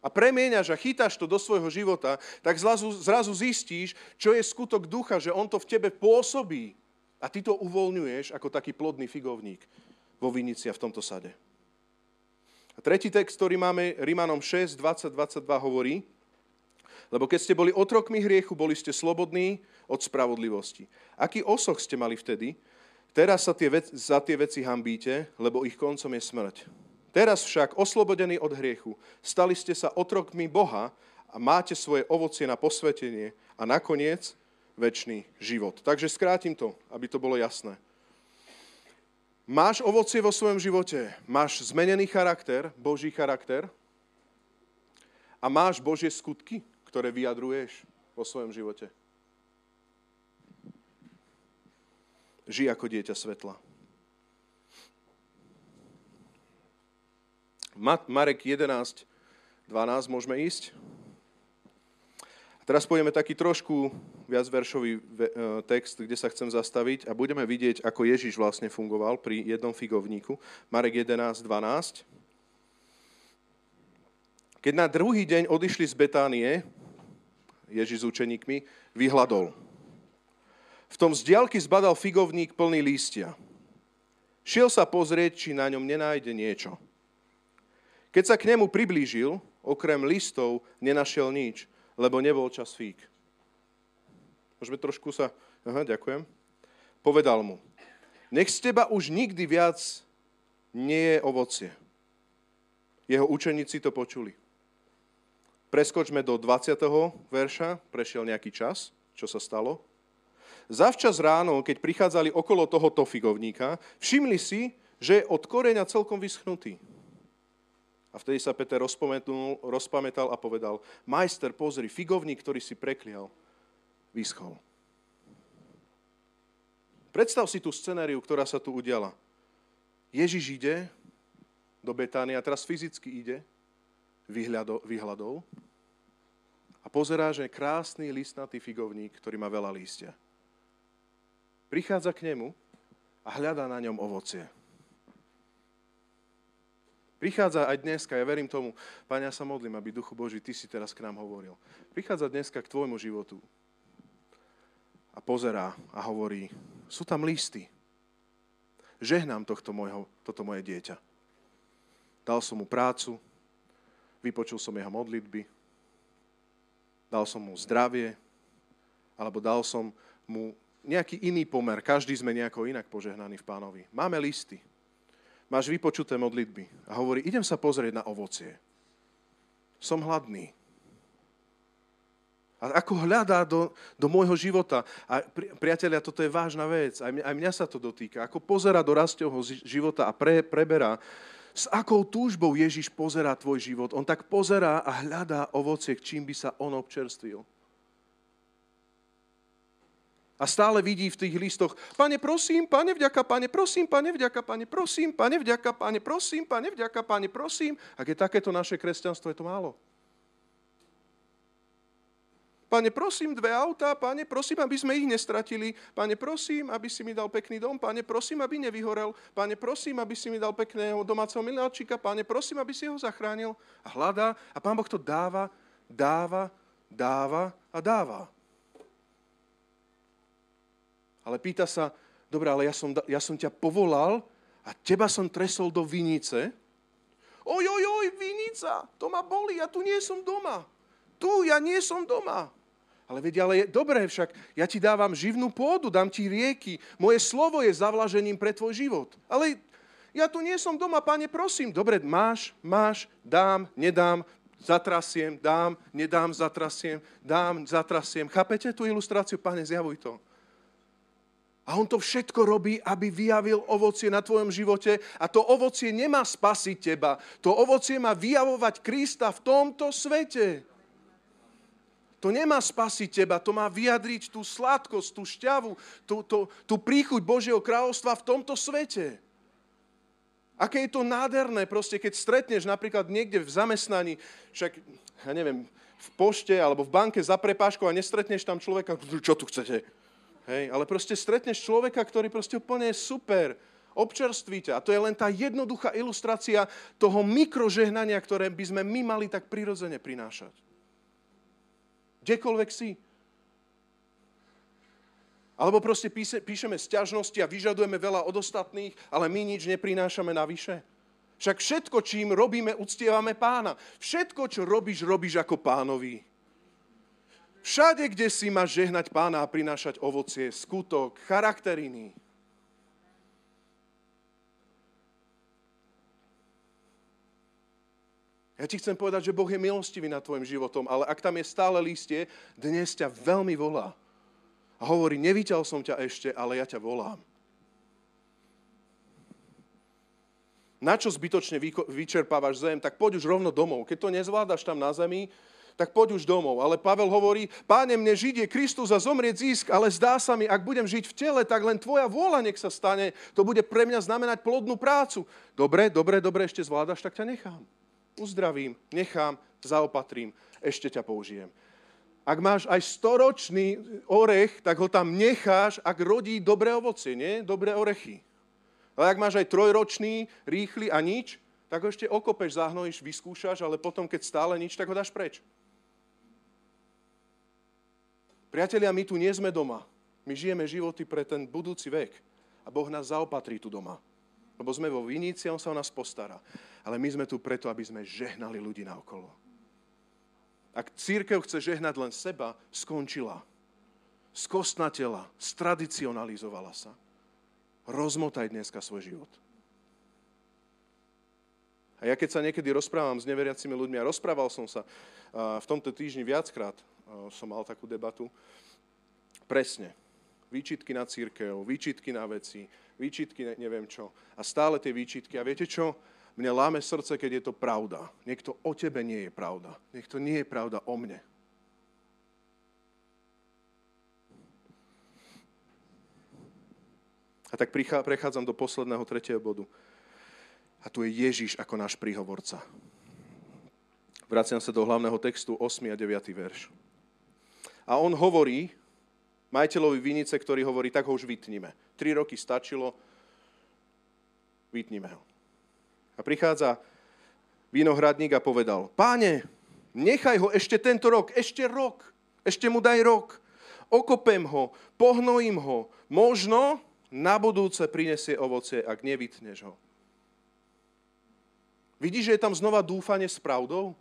a premieňaš a chytáš to do svojho života, tak zrazu, zrazu zistíš, čo je skutok ducha, že on to v tebe pôsobí. A ty to uvoľňuješ ako taký plodný figovník vo vinici a v tomto sade. A tretí text, ktorý máme, Rimanom 6, 20, 22 hovorí, lebo keď ste boli otrokmi hriechu, boli ste slobodní od spravodlivosti. Aký osoch ste mali vtedy? Teraz sa tie vec, za tie veci hambíte, lebo ich koncom je smrť. Teraz však, oslobodení od hriechu, stali ste sa otrokmi Boha a máte svoje ovocie na posvetenie a nakoniec väčší život. Takže skrátim to, aby to bolo jasné. Máš ovocie vo svojom živote, máš zmenený charakter, Boží charakter a máš Božie skutky, ktoré vyjadruješ vo svojom živote. Žij ako dieťa svetla. Marek 11, 12, môžeme ísť? Teraz pôjdeme taký trošku viacveršový e, text, kde sa chcem zastaviť a budeme vidieť, ako Ježiš vlastne fungoval pri jednom figovníku. Marek 11, 12. Keď na druhý deň odišli z Betánie, Ježiš s učeníkmi, vyhľadol. V tom z zbadal figovník plný lístia. Šiel sa pozrieť, či na ňom nenájde niečo. Keď sa k nemu priblížil, okrem listov nenašiel nič, lebo nebol čas fík. Môžeme trošku sa... Aha, ďakujem. Povedal mu, nech z teba už nikdy viac nie je ovocie. Jeho učeníci to počuli. Preskočme do 20. verša, prešiel nejaký čas, čo sa stalo. Zavčas ráno, keď prichádzali okolo tohoto figovníka, všimli si, že je od koreňa celkom vyschnutý. A vtedy sa Peter rozpamätal a povedal, majster, pozri, figovník, ktorý si preklial, vyschol. Predstav si tú scenáriu, ktorá sa tu udiala. Ježiš ide do Betány a teraz fyzicky ide vyhľadov a pozerá, že je krásny listnatý figovník, ktorý má veľa lístia. Prichádza k nemu a hľadá na ňom ovocie. Prichádza aj dneska, ja verím tomu, Pane, ja sa modlím, aby Duchu Boží, Ty si teraz k nám hovoril. Prichádza dneska k Tvojmu životu a pozerá a hovorí, sú tam listy. Žehnám tohto mojho, toto moje dieťa. Dal som mu prácu, vypočul som jeho modlitby, dal som mu zdravie, alebo dal som mu nejaký iný pomer. Každý sme nejako inak požehnaní v pánovi. Máme listy máš vypočuté modlitby a hovorí, idem sa pozrieť na ovocie. Som hladný. A ako hľadá do, do môjho života. A pri, priatelia, toto je vážna vec. Aj mňa, aj mňa sa to dotýka. Ako pozera do rastovho života a pre, preberá. S akou túžbou Ježiš pozerá tvoj život. On tak pozerá a hľadá ovocie, čím by sa on občerstvil. A stále vidí v tých listoch, pane, prosím, pane, vďaka, pane, prosím, pane, vďaka, pane, prosím, pane, vďaka, pane, prosím, pane, vďaka, pane, prosím. Ak je takéto naše kresťanstvo, je to málo. Pane, prosím, dve autá, pane, prosím, aby sme ich nestratili. Pane, prosím, aby si mi dal pekný dom. Pane, prosím, aby nevyhorel. Pane, prosím, aby si mi dal pekného domáceho miláčika. Pane, prosím, aby si ho zachránil. A hľadá. A Pán Boh to dáva, dáva, dáva a dáva. Ale pýta sa, dobre, ale ja som, ja som ťa povolal a teba som tresol do vinice. Oj, oj, oj, vinica, to ma boli, ja tu nie som doma. Tu, ja nie som doma. Ale vedia, ale je, dobre, však ja ti dávam živnú pôdu, dám ti rieky, moje slovo je zavlažením pre tvoj život. Ale ja tu nie som doma, páne, prosím. Dobre, máš, máš, dám, nedám, zatrasiem, dám, nedám, zatrasiem, dám, zatrasiem. Chápete tú ilustráciu? Pane, zjavuj to. A on to všetko robí, aby vyjavil ovocie na tvojom živote. A to ovocie nemá spasiť teba. To ovocie má vyjavovať Krista v tomto svete. To nemá spasiť teba, to má vyjadriť tú sladkosť, tú šťavu, tú, tú, tú príchuť Božieho kráľovstva v tomto svete. Aké je to nádherné, proste keď stretneš napríklad niekde v zamestnaní, však, ja neviem, v pošte alebo v banke za prepáškou a nestretneš tam človeka, čo tu chcete? Hej, ale proste stretneš človeka, ktorý proste úplne je super, občerstvíte. A to je len tá jednoduchá ilustrácia toho mikrožehnania, ktoré by sme my mali tak prirodzene prinášať. Kdekoľvek si. Alebo proste píše, píšeme sťažnosti a vyžadujeme veľa od ostatných, ale my nič neprinášame navyše. Však všetko, čím robíme, uctievame pána. Všetko, čo robíš, robíš ako pánovi. Všade, kde si máš žehnať pána a prinášať ovocie, skutok, charakteriny. Ja ti chcem povedať, že Boh je milostivý nad tvojim životom, ale ak tam je stále lístie, dnes ťa veľmi volá. A hovorí, nevíťal som ťa ešte, ale ja ťa volám. Na čo zbytočne vyčerpávaš zem, tak poď už rovno domov. Keď to nezvládaš tam na zemi, tak poď už domov. Ale Pavel hovorí, páne, mne žiť je Kristus a zomrieť zisk, ale zdá sa mi, ak budem žiť v tele, tak len tvoja vôľa nech sa stane. To bude pre mňa znamenať plodnú prácu. Dobre, dobre, dobre, ešte zvládaš, tak ťa nechám uzdravím, nechám, zaopatrím, ešte ťa použijem. Ak máš aj storočný orech, tak ho tam necháš, ak rodí dobré ovocie, nie? Dobré orechy. Ale ak máš aj trojročný, rýchly a nič, tak ho ešte okopeš, zahnojíš, vyskúšaš, ale potom, keď stále nič, tak ho dáš preč. Priatelia, my tu nie sme doma. My žijeme životy pre ten budúci vek. A Boh nás zaopatrí tu doma. Lebo sme vo Viníci a On sa o nás postará. Ale my sme tu preto, aby sme žehnali ľudí naokolo. Ak církev chce žehnať len seba, skončila. Skostnatela, stradicionalizovala sa. Rozmotaj dneska svoj život. A ja keď sa niekedy rozprávam s neveriacimi ľuďmi, a rozprával som sa v tomto týždni viackrát, som mal takú debatu, presne, výčitky na církev, výčitky na veci, výčitky neviem čo. A stále tie výčitky. A viete čo? Mne láme srdce, keď je to pravda. Niekto o tebe nie je pravda. Niekto nie je pravda o mne. A tak prechádzam do posledného tretieho bodu. A tu je Ježiš ako náš príhovorca. Vraciam sa do hlavného textu 8. a 9. verš. A on hovorí majiteľovi vinice, ktorý hovorí, tak ho už vytnime. Tri roky stačilo, vytnime ho. A prichádza vinohradník a povedal, páne, nechaj ho ešte tento rok, ešte rok, ešte mu daj rok. Okopem ho, pohnojím ho, možno na budúce prinesie ovocie, ak nevytneš ho. Vidíš, že je tam znova dúfanie s pravdou?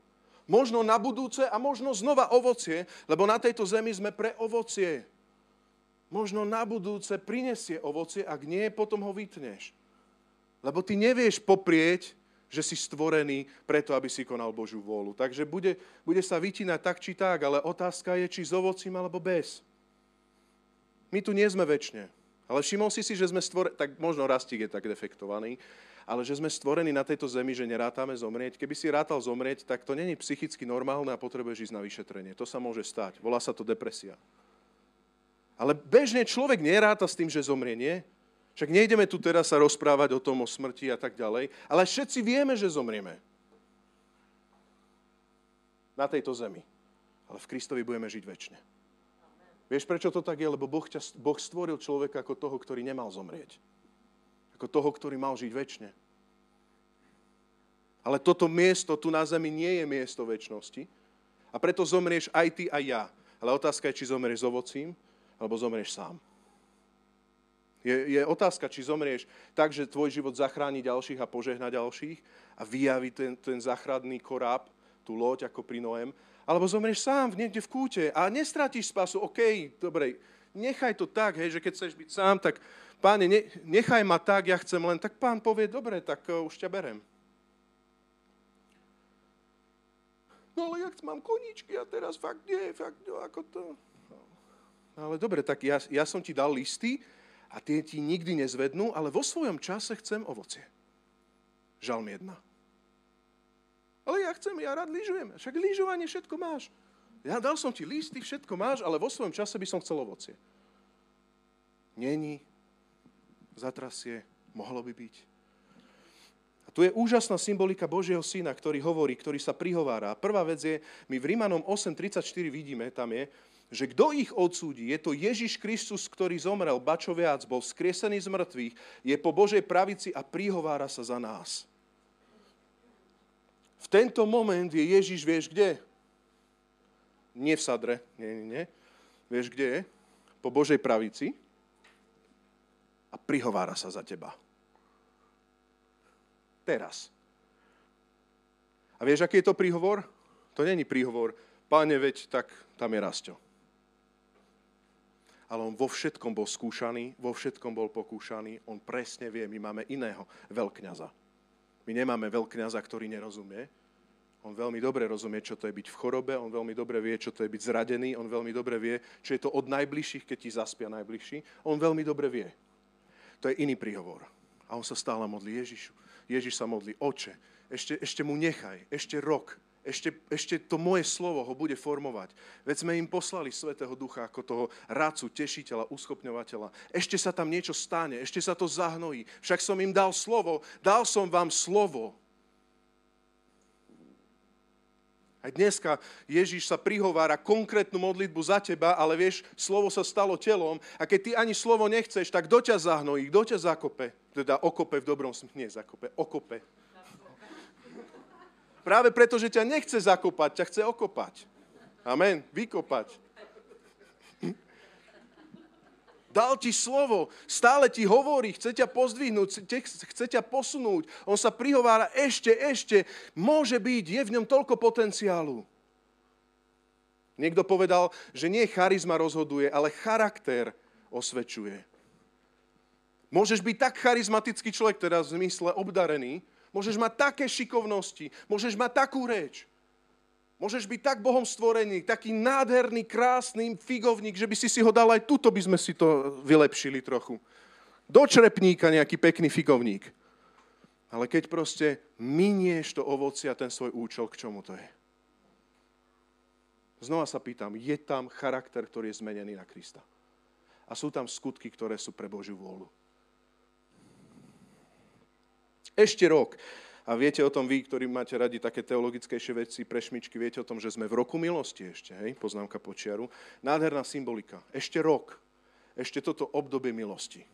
Možno na budúce a možno znova ovocie, lebo na tejto zemi sme pre ovocie. Možno na budúce prinesie ovocie, ak nie, potom ho vytneš. Lebo ty nevieš poprieť, že si stvorený preto, aby si konal Božiu vôľu. Takže bude, bude sa vytínať tak či tak, ale otázka je, či s ovocím alebo bez. My tu nie sme väčšine. Ale všimol si si, že sme stvorení, tak možno rastík je tak defektovaný, ale že sme stvorení na tejto zemi, že nerátame zomrieť. Keby si rátal zomrieť, tak to není psychicky normálne a potrebuješ ísť na vyšetrenie. To sa môže stať. Volá sa to depresia. Ale bežne človek neráta s tým, že zomrie, nie? Však nejdeme tu teraz sa rozprávať o tom, o smrti a tak ďalej, ale všetci vieme, že zomrieme. Na tejto zemi. Ale v Kristovi budeme žiť väčšine. Vieš, prečo to tak je? Lebo boh, ťa, boh stvoril človeka ako toho, ktorý nemal zomrieť. Ako toho, ktorý mal žiť väčšine. Ale toto miesto tu na zemi nie je miesto väčšnosti. A preto zomrieš aj ty, aj ja. Ale otázka je, či zomrieš s ovocím, alebo zomrieš sám. Je, je otázka, či zomrieš tak, že tvoj život zachráni ďalších a požehna ďalších a vyjaví ten, ten záchranný koráb, tú loď ako pri Noem, alebo zomrieš sám niekde v kúte a nestratíš spasu. OK, dobre, nechaj to tak, hej, že keď chceš byť sám, tak páne, ne, nechaj ma tak, ja chcem len, tak pán povie, dobre, tak uh, už ťa berem. No ale jak mám koničky a teraz fakt nie, fakt no, ako to. Ale dobre, tak ja, ja som ti dal listy, a tie ti nikdy nezvednú, ale vo svojom čase chcem ovocie. Žalm 1. Ale ja chcem, ja rád lyžujem. Však lyžovanie všetko máš. Ja dal som ti listy, všetko máš, ale vo svojom čase by som chcel ovocie. Není, zatrasie, mohlo by byť. A tu je úžasná symbolika Božieho syna, ktorý hovorí, ktorý sa prihovára. A prvá vec je, my v Rímanom 8.34 vidíme, tam je, že kto ich odsúdi, je to Ježiš Kristus, ktorý zomrel, bačo viac, bol skriesený z mŕtvych, je po Božej pravici a prihovára sa za nás. V tento moment je Ježiš, vieš kde? Nie v Sadre, nie, nie, nie. Vieš kde je? Po Božej pravici a prihovára sa za teba. Teraz. A vieš, aký je to príhovor? To není príhovor, páne, veď tak tam je Rasto ale on vo všetkom bol skúšaný, vo všetkom bol pokúšaný, on presne vie, my máme iného veľkňaza. My nemáme veľkňaza, ktorý nerozumie. On veľmi dobre rozumie, čo to je byť v chorobe, on veľmi dobre vie, čo to je byť zradený, on veľmi dobre vie, čo je to od najbližších, keď ti zaspia najbližší. On veľmi dobre vie. To je iný príhovor. A on sa stále modlí Ježišu. Ježiš sa modlí, oče, ešte, ešte mu nechaj, ešte rok, ešte, ešte to moje slovo ho bude formovať. Veď sme im poslali Svetého Ducha ako toho rácu, tešiteľa, uschopňovateľa. Ešte sa tam niečo stane, ešte sa to zahnojí. Však som im dal slovo, dal som vám slovo. Aj dneska Ježíš sa prihovára konkrétnu modlitbu za teba, ale vieš, slovo sa stalo telom a keď ty ani slovo nechceš, tak kto ťa zahnojí, kto ťa zakope? Teda okope v dobrom smysle, nie zakope, okope Práve preto, že ťa nechce zakopať, ťa chce okopať. Amen. Vykopať. Dal ti slovo, stále ti hovorí, chce ťa pozdvihnúť, chce ťa posunúť. On sa prihovára ešte, ešte. Môže byť, je v ňom toľko potenciálu. Niekto povedal, že nie charizma rozhoduje, ale charakter osvedčuje. Môžeš byť tak charizmatický človek, teda v zmysle obdarený, Môžeš mať také šikovnosti, môžeš mať takú reč. Môžeš byť tak Bohom stvorený, taký nádherný, krásny figovník, že by si si ho dal aj tuto, by sme si to vylepšili trochu. Do črepníka nejaký pekný figovník. Ale keď proste minieš to ovoci a ten svoj účel, k čomu to je? Znova sa pýtam, je tam charakter, ktorý je zmenený na Krista? A sú tam skutky, ktoré sú pre Božiu vôľu. Ešte rok. A viete o tom vy, ktorí máte radi také teologickejšie veci, prešmičky, viete o tom, že sme v roku milosti ešte, hej, poznámka počiaru. Nádherná symbolika. Ešte rok. Ešte toto obdobie milosti.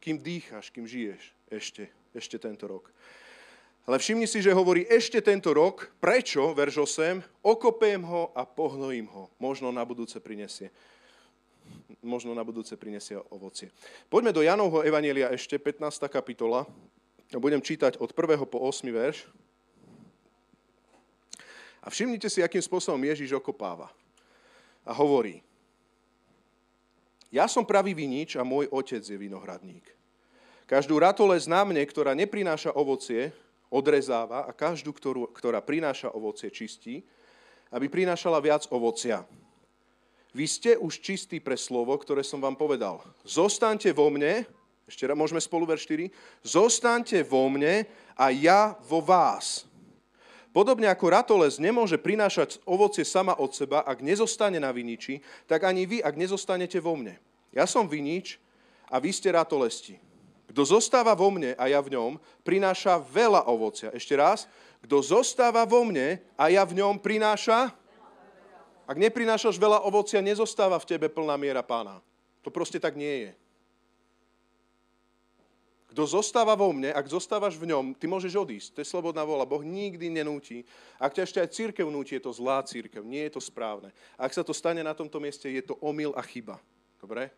Kým dýcháš, kým žiješ, ešte, ešte tento rok. Ale všimni si, že hovorí ešte tento rok. Prečo? Verž 8. Okopiem ho a pohnojím ho. Možno na budúce prinesie možno na budúce prinesie ovocie. Poďme do Janovho Evanielia ešte, 15. kapitola. Budem čítať od 1. po 8. verš. A všimnite si, akým spôsobom Ježiš okopáva. A hovorí, ja som pravý vinič a môj otec je vinohradník. Každú ratolesť na mne, ktorá neprináša ovocie, odrezáva a každú, ktorú, ktorá prináša ovocie, čistí, aby prinášala viac ovocia. Vy ste už čistí pre slovo, ktoré som vám povedal. Zostaňte vo mne ešte raz, môžeme spolu ver 4. Zostaňte vo mne a ja vo vás. Podobne ako ratoles nemôže prinášať ovocie sama od seba, ak nezostane na viniči, tak ani vy, ak nezostanete vo mne. Ja som vinič a vy ste ratolesti. Kto zostáva vo mne a ja v ňom, prináša veľa ovocia. Ešte raz. Kto zostáva vo mne a ja v ňom, prináša... Ak neprinášaš veľa ovocia, nezostáva v tebe plná miera pána. To proste tak nie je. Kto zostáva vo mne, ak zostávaš v ňom, ty môžeš odísť. To je slobodná vola. Boh nikdy nenúti. Ak ťa ešte aj církev núti, je to zlá církev. Nie je to správne. Ak sa to stane na tomto mieste, je to omyl a chyba. Dobre?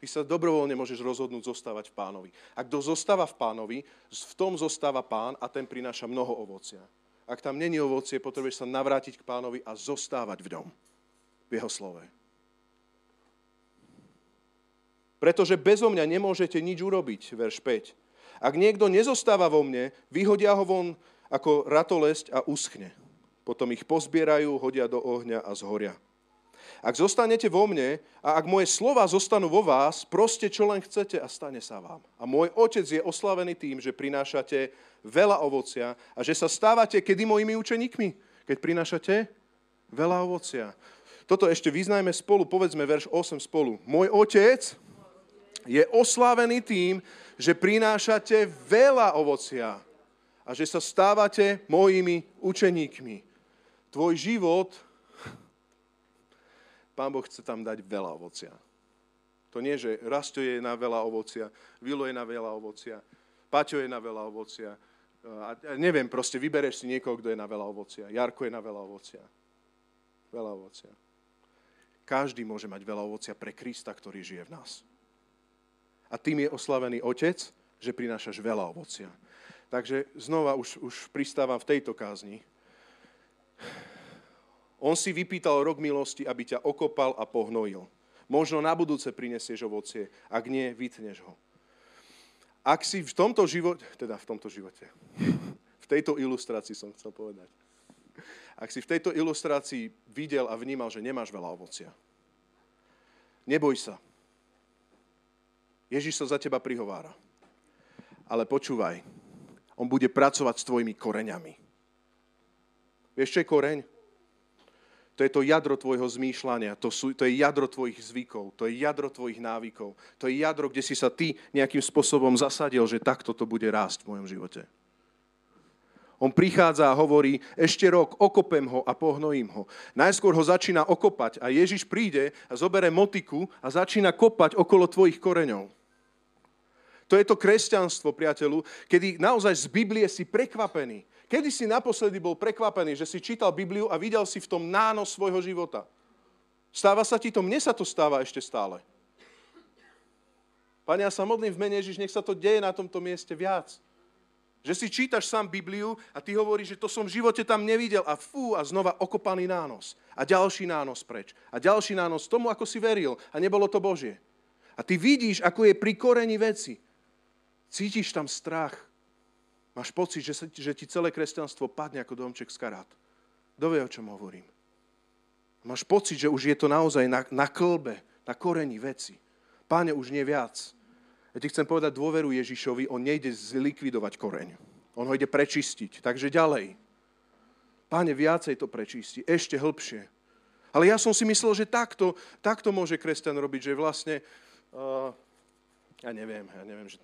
Ty sa dobrovoľne môžeš rozhodnúť zostávať v pánovi. A kto zostáva v pánovi, v tom zostáva pán a ten prináša mnoho ovocia. Ak tam není ovocie, potrebuješ sa navrátiť k pánovi a zostávať v ňom, v jeho slove. Pretože bezo mňa nemôžete nič urobiť, verš 5. Ak niekto nezostáva vo mne, vyhodia ho von ako ratolesť a uschne. Potom ich pozbierajú, hodia do ohňa a zhoria. Ak zostanete vo mne a ak moje slova zostanú vo vás, proste čo len chcete a stane sa vám. A môj otec je oslavený tým, že prinášate veľa ovocia a že sa stávate kedy mojimi učeníkmi? Keď prinášate veľa ovocia. Toto ešte vyznajme spolu, povedzme verš 8 spolu. Môj otec je oslávený tým, že prinášate veľa ovocia a že sa stávate mojimi učeníkmi. Tvoj život, Pán Boh chce tam dať veľa ovocia. To nie, že Rasto je na veľa ovocia, Vilo je na veľa ovocia, Paťo je na veľa ovocia. A neviem, proste vybereš si niekoho, kto je na veľa ovocia. Jarko je na veľa ovocia. Veľa ovocia. Každý môže mať veľa ovocia pre Krista, ktorý žije v nás. A tým je oslavený Otec, že prinášaš veľa ovocia. Takže znova už, už pristávam v tejto kázni. On si vypýtal rok milosti, aby ťa okopal a pohnojil. Možno na budúce prinesieš ovocie, ak nie, vytneš ho. Ak si v tomto živote, teda v tomto živote, (laughs) v tejto ilustrácii som chcel povedať, ak si v tejto ilustrácii videl a vnímal, že nemáš veľa ovocia, neboj sa, Ježiš sa za teba prihovára. Ale počúvaj, on bude pracovať s tvojimi koreňami. Vieš, čo je koreň? To je to jadro tvojho zmýšľania, to, sú, to je jadro tvojich zvykov, to je jadro tvojich návykov, to je jadro, kde si sa ty nejakým spôsobom zasadil, že takto to bude rásť v mojom živote. On prichádza a hovorí, ešte rok, okopem ho a pohnojím ho. Najskôr ho začína okopať a Ježiš príde a zobere motiku a začína kopať okolo tvojich koreňov. To je to kresťanstvo, priateľu, kedy naozaj z Biblie si prekvapený. Kedy si naposledy bol prekvapený, že si čítal Bibliu a videl si v tom nános svojho života? Stáva sa ti to? Mne sa to stáva ešte stále. Pane, ja sa modlím v mene Ježiš, nech sa to deje na tomto mieste viac. Že si čítaš sám Bibliu a ty hovoríš, že to som v živote tam nevidel a fú, a znova okopaný nános. A ďalší nános preč. A ďalší nános tomu, ako si veril. A nebolo to Božie. A ty vidíš, ako je pri koreni veci. Cítiš tam strach. Máš pocit, že, sa, že ti celé kresťanstvo padne ako domček z karát. Kto vie, o čom hovorím? Máš pocit, že už je to naozaj na, na klbe, na koreni veci. Páne, už nie viac. Ja ti chcem povedať dôveru Ježišovi, on nejde zlikvidovať koreň. On ho ide prečistiť. Takže ďalej. Páne, viacej to prečisti, ešte hĺbšie. Ale ja som si myslel, že takto, takto môže kresťan robiť, že vlastne, uh, ja neviem, ja neviem, že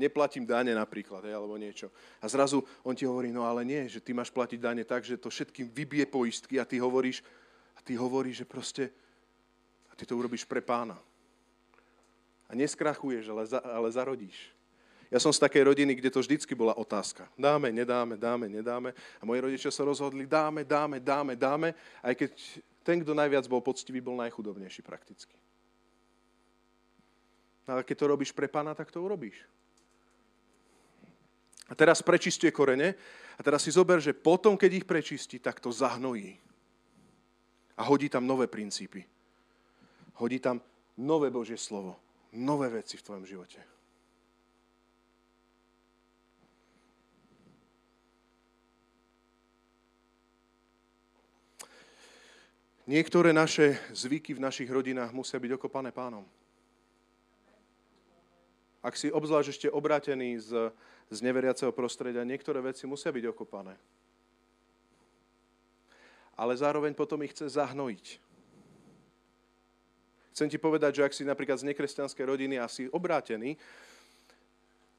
neplatím dane napríklad, hej, alebo niečo. A zrazu on ti hovorí, no ale nie, že ty máš platiť dane tak, že to všetkým vybije poistky a ty hovoríš, a ty hovoríš, že proste, a ty to urobíš pre pána. A neskrachuješ, ale, za, ale zarodíš. Ja som z takej rodiny, kde to vždycky bola otázka. Dáme, nedáme, dáme, nedáme. A moji rodičia sa rozhodli, dáme, dáme, dáme, dáme, aj keď ten, kto najviac bol poctivý, bol najchudobnejší prakticky. Ale keď to robíš pre pána, tak to urobíš. A teraz prečistuje korene. A teraz si zober, že potom, keď ich prečistí, tak to zahnojí. A hodí tam nové princípy. Hodí tam nové Božie slovo. Nové veci v tvojom živote. Niektoré naše zvyky v našich rodinách musia byť okopané pánom. Ak si obzvlášť ešte obrátený z, z neveriaceho prostredia, niektoré veci musia byť okopané. Ale zároveň potom ich chce zahnojiť. Chcem ti povedať, že ak si napríklad z nekresťanskej rodiny a si obrátený,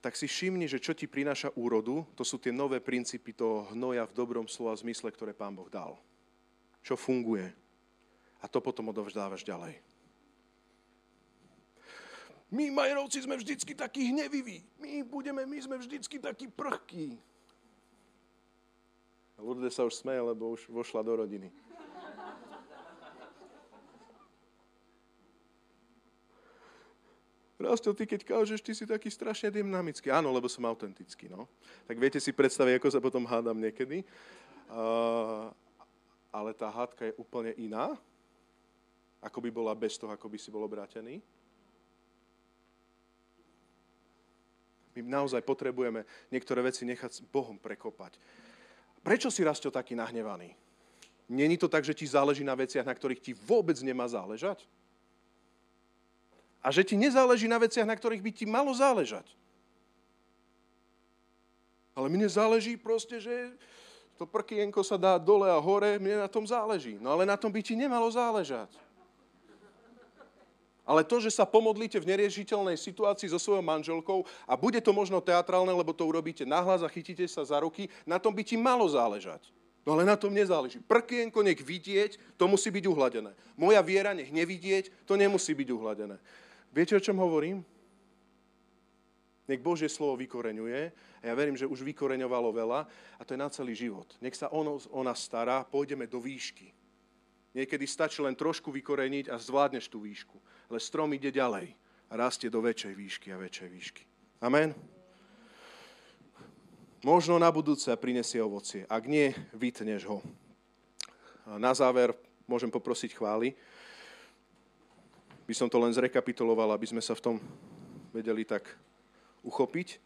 tak si všimni, že čo ti prináša úrodu, to sú tie nové princípy toho hnoja v dobrom slova zmysle, ktoré Pán Boh dal. Čo funguje. A to potom odovzdávaš ďalej. My, Majerovci, sme vždycky takí hneviví. My budeme, my sme vždycky takí prchkí. Lourdes sa už smeje, lebo už vošla do rodiny. Rasto, ty keď kážeš, ty si taký strašne dynamický. Áno, lebo som autentický, no. Tak viete si predstaviť, ako sa potom hádam niekedy. Uh, ale tá hádka je úplne iná, ako by bola bez toho, ako by si bol obrátený. My naozaj potrebujeme niektoré veci nechať s Bohom prekopať. Prečo si Rasto taký nahnevaný? Není to tak, že ti záleží na veciach, na ktorých ti vôbec nemá záležať? A že ti nezáleží na veciach, na ktorých by ti malo záležať? Ale mne záleží proste, že to prkienko sa dá dole a hore, mne na tom záleží. No ale na tom by ti nemalo záležať. Ale to, že sa pomodlíte v neriešiteľnej situácii so svojou manželkou a bude to možno teatrálne, lebo to urobíte nahlas a chytíte sa za ruky, na tom by ti malo záležať. No ale na tom nezáleží. Prkienko nech vidieť, to musí byť uhladené. Moja viera nech nevidieť, to nemusí byť uhladené. Viete, o čom hovorím? Nech Božie slovo vykoreňuje a ja verím, že už vykoreňovalo veľa a to je na celý život. Nech sa ono, ona stará, pôjdeme do výšky. Niekedy stačí len trošku vykoreniť a zvládneš tú výšku. Ale strom ide ďalej a rastie do väčšej výšky a väčšej výšky. Amen. Možno na budúce prinesie ovocie. Ak nie, vytneš ho. A na záver môžem poprosiť chvály. By som to len zrekapituloval, aby sme sa v tom vedeli tak uchopiť.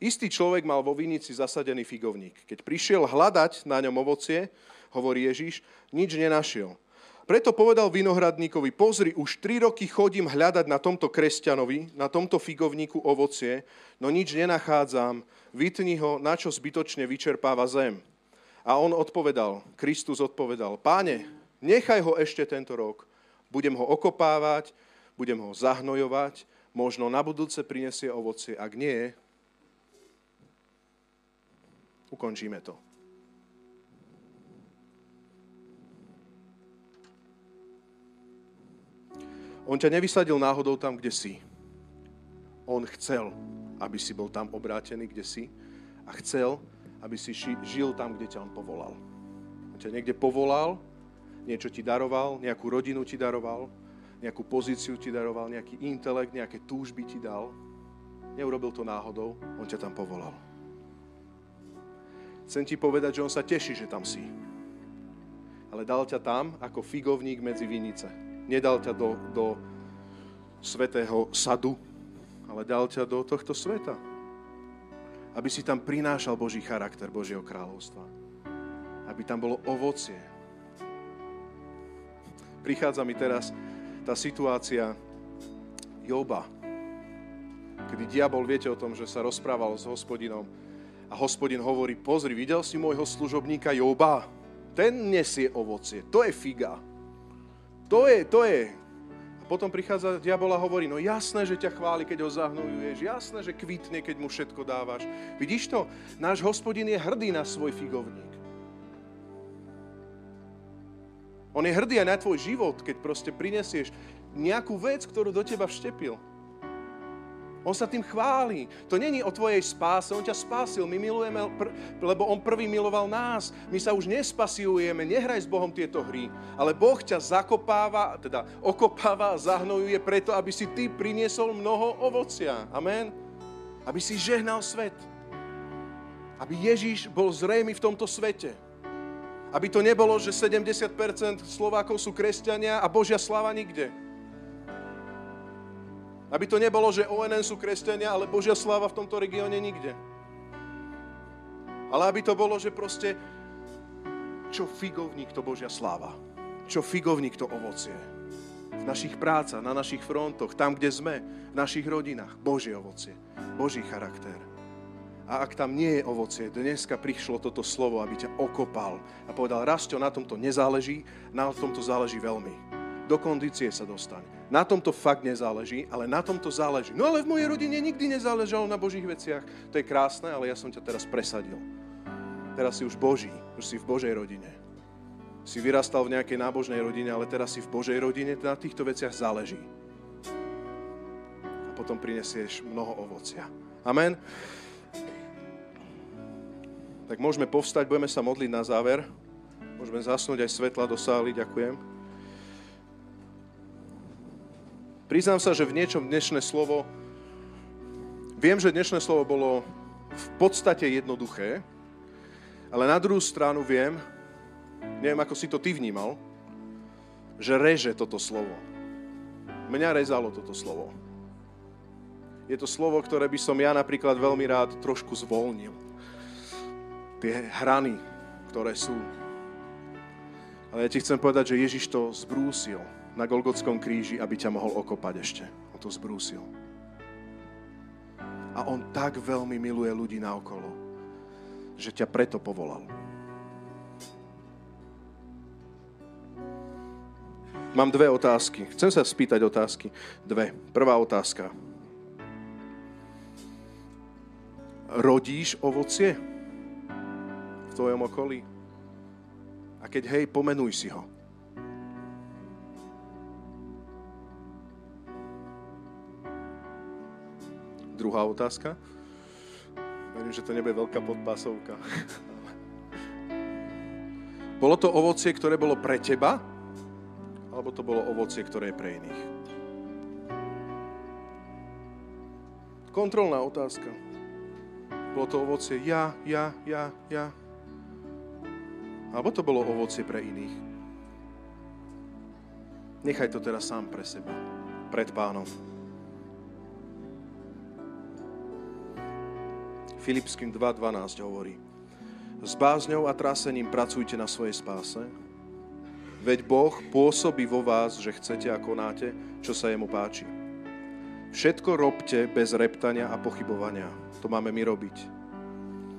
Istý človek mal vo vinici zasadený figovník. Keď prišiel hľadať na ňom ovocie, hovorí Ježiš, nič nenašiel. Preto povedal vinohradníkovi, pozri, už tri roky chodím hľadať na tomto kresťanovi, na tomto figovníku ovocie, no nič nenachádzam, vytni ho, na čo zbytočne vyčerpáva zem. A on odpovedal, Kristus odpovedal, páne, nechaj ho ešte tento rok, budem ho okopávať, budem ho zahnojovať, možno na budúce prinesie ovocie, ak nie, ukončíme to. On ťa nevysadil náhodou tam, kde si. On chcel, aby si bol tam obrátený, kde si a chcel, aby si žil tam, kde ťa on povolal. On ťa niekde povolal, niečo ti daroval, nejakú rodinu ti daroval, nejakú pozíciu ti daroval, nejaký intelekt, nejaké túžby ti dal. Neurobil to náhodou, on ťa tam povolal. Chcem ti povedať, že on sa teší, že tam si. Ale dal ťa tam ako figovník medzi vinice nedal ťa do, do svetého sadu, ale dal ťa do tohto sveta. Aby si tam prinášal Boží charakter Božieho kráľovstva. Aby tam bolo ovocie. Prichádza mi teraz tá situácia Joba, kedy diabol, viete o tom, že sa rozprával s hospodinom a hospodin hovorí, pozri, videl si môjho služobníka Joba? Ten nesie ovocie, to je figa. To je, to je. A potom prichádza diabol a hovorí, no jasné, že ťa chváli, keď ho zahnojuješ, jasné, že kvitne, keď mu všetko dávaš. Vidíš to? Náš hospodin je hrdý na svoj figovník. On je hrdý aj na tvoj život, keď proste prinesieš nejakú vec, ktorú do teba vštepil. On sa tým chváli. To není o tvojej spáse, on ťa spásil. My milujeme, lebo on prvý miloval nás. My sa už nespasujeme, nehraj s Bohom tieto hry. Ale Boh ťa zakopáva, teda okopáva a zahnojuje preto, aby si ty priniesol mnoho ovocia. Amen. Aby si žehnal svet. Aby Ježíš bol zrejmy v tomto svete. Aby to nebolo, že 70% Slovákov sú kresťania a Božia sláva nikde. Aby to nebolo, že ONN sú kresťania, ale Božia sláva v tomto regióne nikde. Ale aby to bolo, že proste čo figovník to Božia sláva. Čo figovník to ovocie. V našich prácach, na našich frontoch, tam, kde sme, v našich rodinách. Božie ovocie. Boží charakter. A ak tam nie je ovocie, dneska prišlo toto slovo, aby ťa okopal a povedal, Rastio, na tomto nezáleží, na tomto záleží veľmi. Do kondície sa dostane na tomto fakt nezáleží, ale na tomto záleží. No ale v mojej rodine nikdy nezáležalo na Božích veciach. To je krásne, ale ja som ťa teraz presadil. Teraz si už Boží, už si v Božej rodine. Si vyrastal v nejakej nábožnej rodine, ale teraz si v Božej rodine, na týchto veciach záleží. A potom prinesieš mnoho ovocia. Amen. Tak môžeme povstať, budeme sa modliť na záver. Môžeme zasnúť aj svetla do sály, ďakujem. Priznám sa, že v niečom dnešné slovo, viem, že dnešné slovo bolo v podstate jednoduché, ale na druhú stranu viem, neviem, ako si to ty vnímal, že reže toto slovo. Mňa rezalo toto slovo. Je to slovo, ktoré by som ja napríklad veľmi rád trošku zvolnil. Tie hrany, ktoré sú. Ale ja ti chcem povedať, že Ježiš to zbrúsil na Golgotskom kríži, aby ťa mohol okopať ešte. On to zbrúsil. A on tak veľmi miluje ľudí naokolo, že ťa preto povolal. Mám dve otázky. Chcem sa spýtať otázky. Dve. Prvá otázka. Rodíš ovocie v tvojom okolí? A keď hej, pomenuj si ho. Druhá otázka. Verím, že to nebude veľká podpásovka. (laughs) bolo to ovocie, ktoré bolo pre teba? Alebo to bolo ovocie, ktoré je pre iných? Kontrolná otázka. Bolo to ovocie ja, ja, ja, ja. Alebo to bolo ovocie pre iných? Nechaj to teraz sám pre seba, pred pánom. Filipským 2.12 hovorí, s bázňou a trasením pracujte na svojej spáse, veď Boh pôsobí vo vás, že chcete a konáte, čo sa jemu páči. Všetko robte bez reptania a pochybovania. To máme my robiť.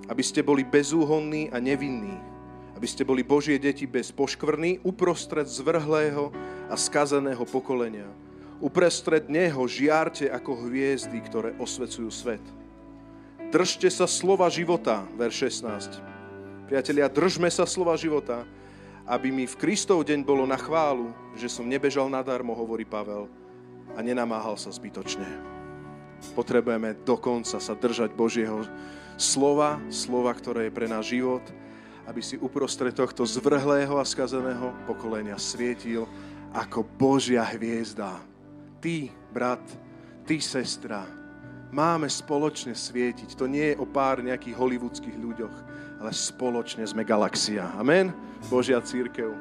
Aby ste boli bezúhonní a nevinní. Aby ste boli Božie deti bez poškvrny uprostred zvrhlého a skazeného pokolenia. Uprostred neho žiarte ako hviezdy, ktoré osvecujú svet. Držte sa slova života, verš 16. Priatelia, držme sa slova života, aby mi v Kristov deň bolo na chválu, že som nebežal nadarmo, hovorí Pavel, a nenamáhal sa zbytočne. Potrebujeme dokonca sa držať Božieho slova, slova, ktoré je pre náš život, aby si uprostred tohto zvrhlého a skazeného pokolenia svietil ako Božia hviezda. Ty, brat, ty, sestra, máme spoločne svietiť. To nie je o pár nejakých hollywoodských ľuďoch, ale spoločne sme galaxia. Amen? Božia církev.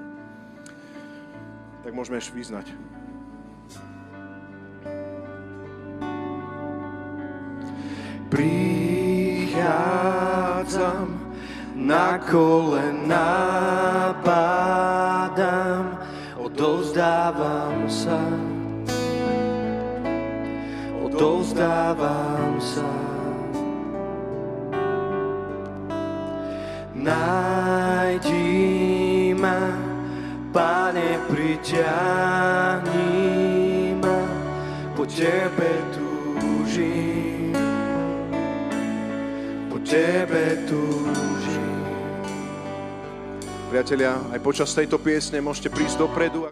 Tak môžeme ešte vyznať. Prichádzam na kolena pádam, odovzdávam sa dozdávam sa. Najdi ma, Pane, priťahni ma, po Tebe túžim, po Tebe túžim. Priatelia, aj počas tejto piesne môžete prísť dopredu.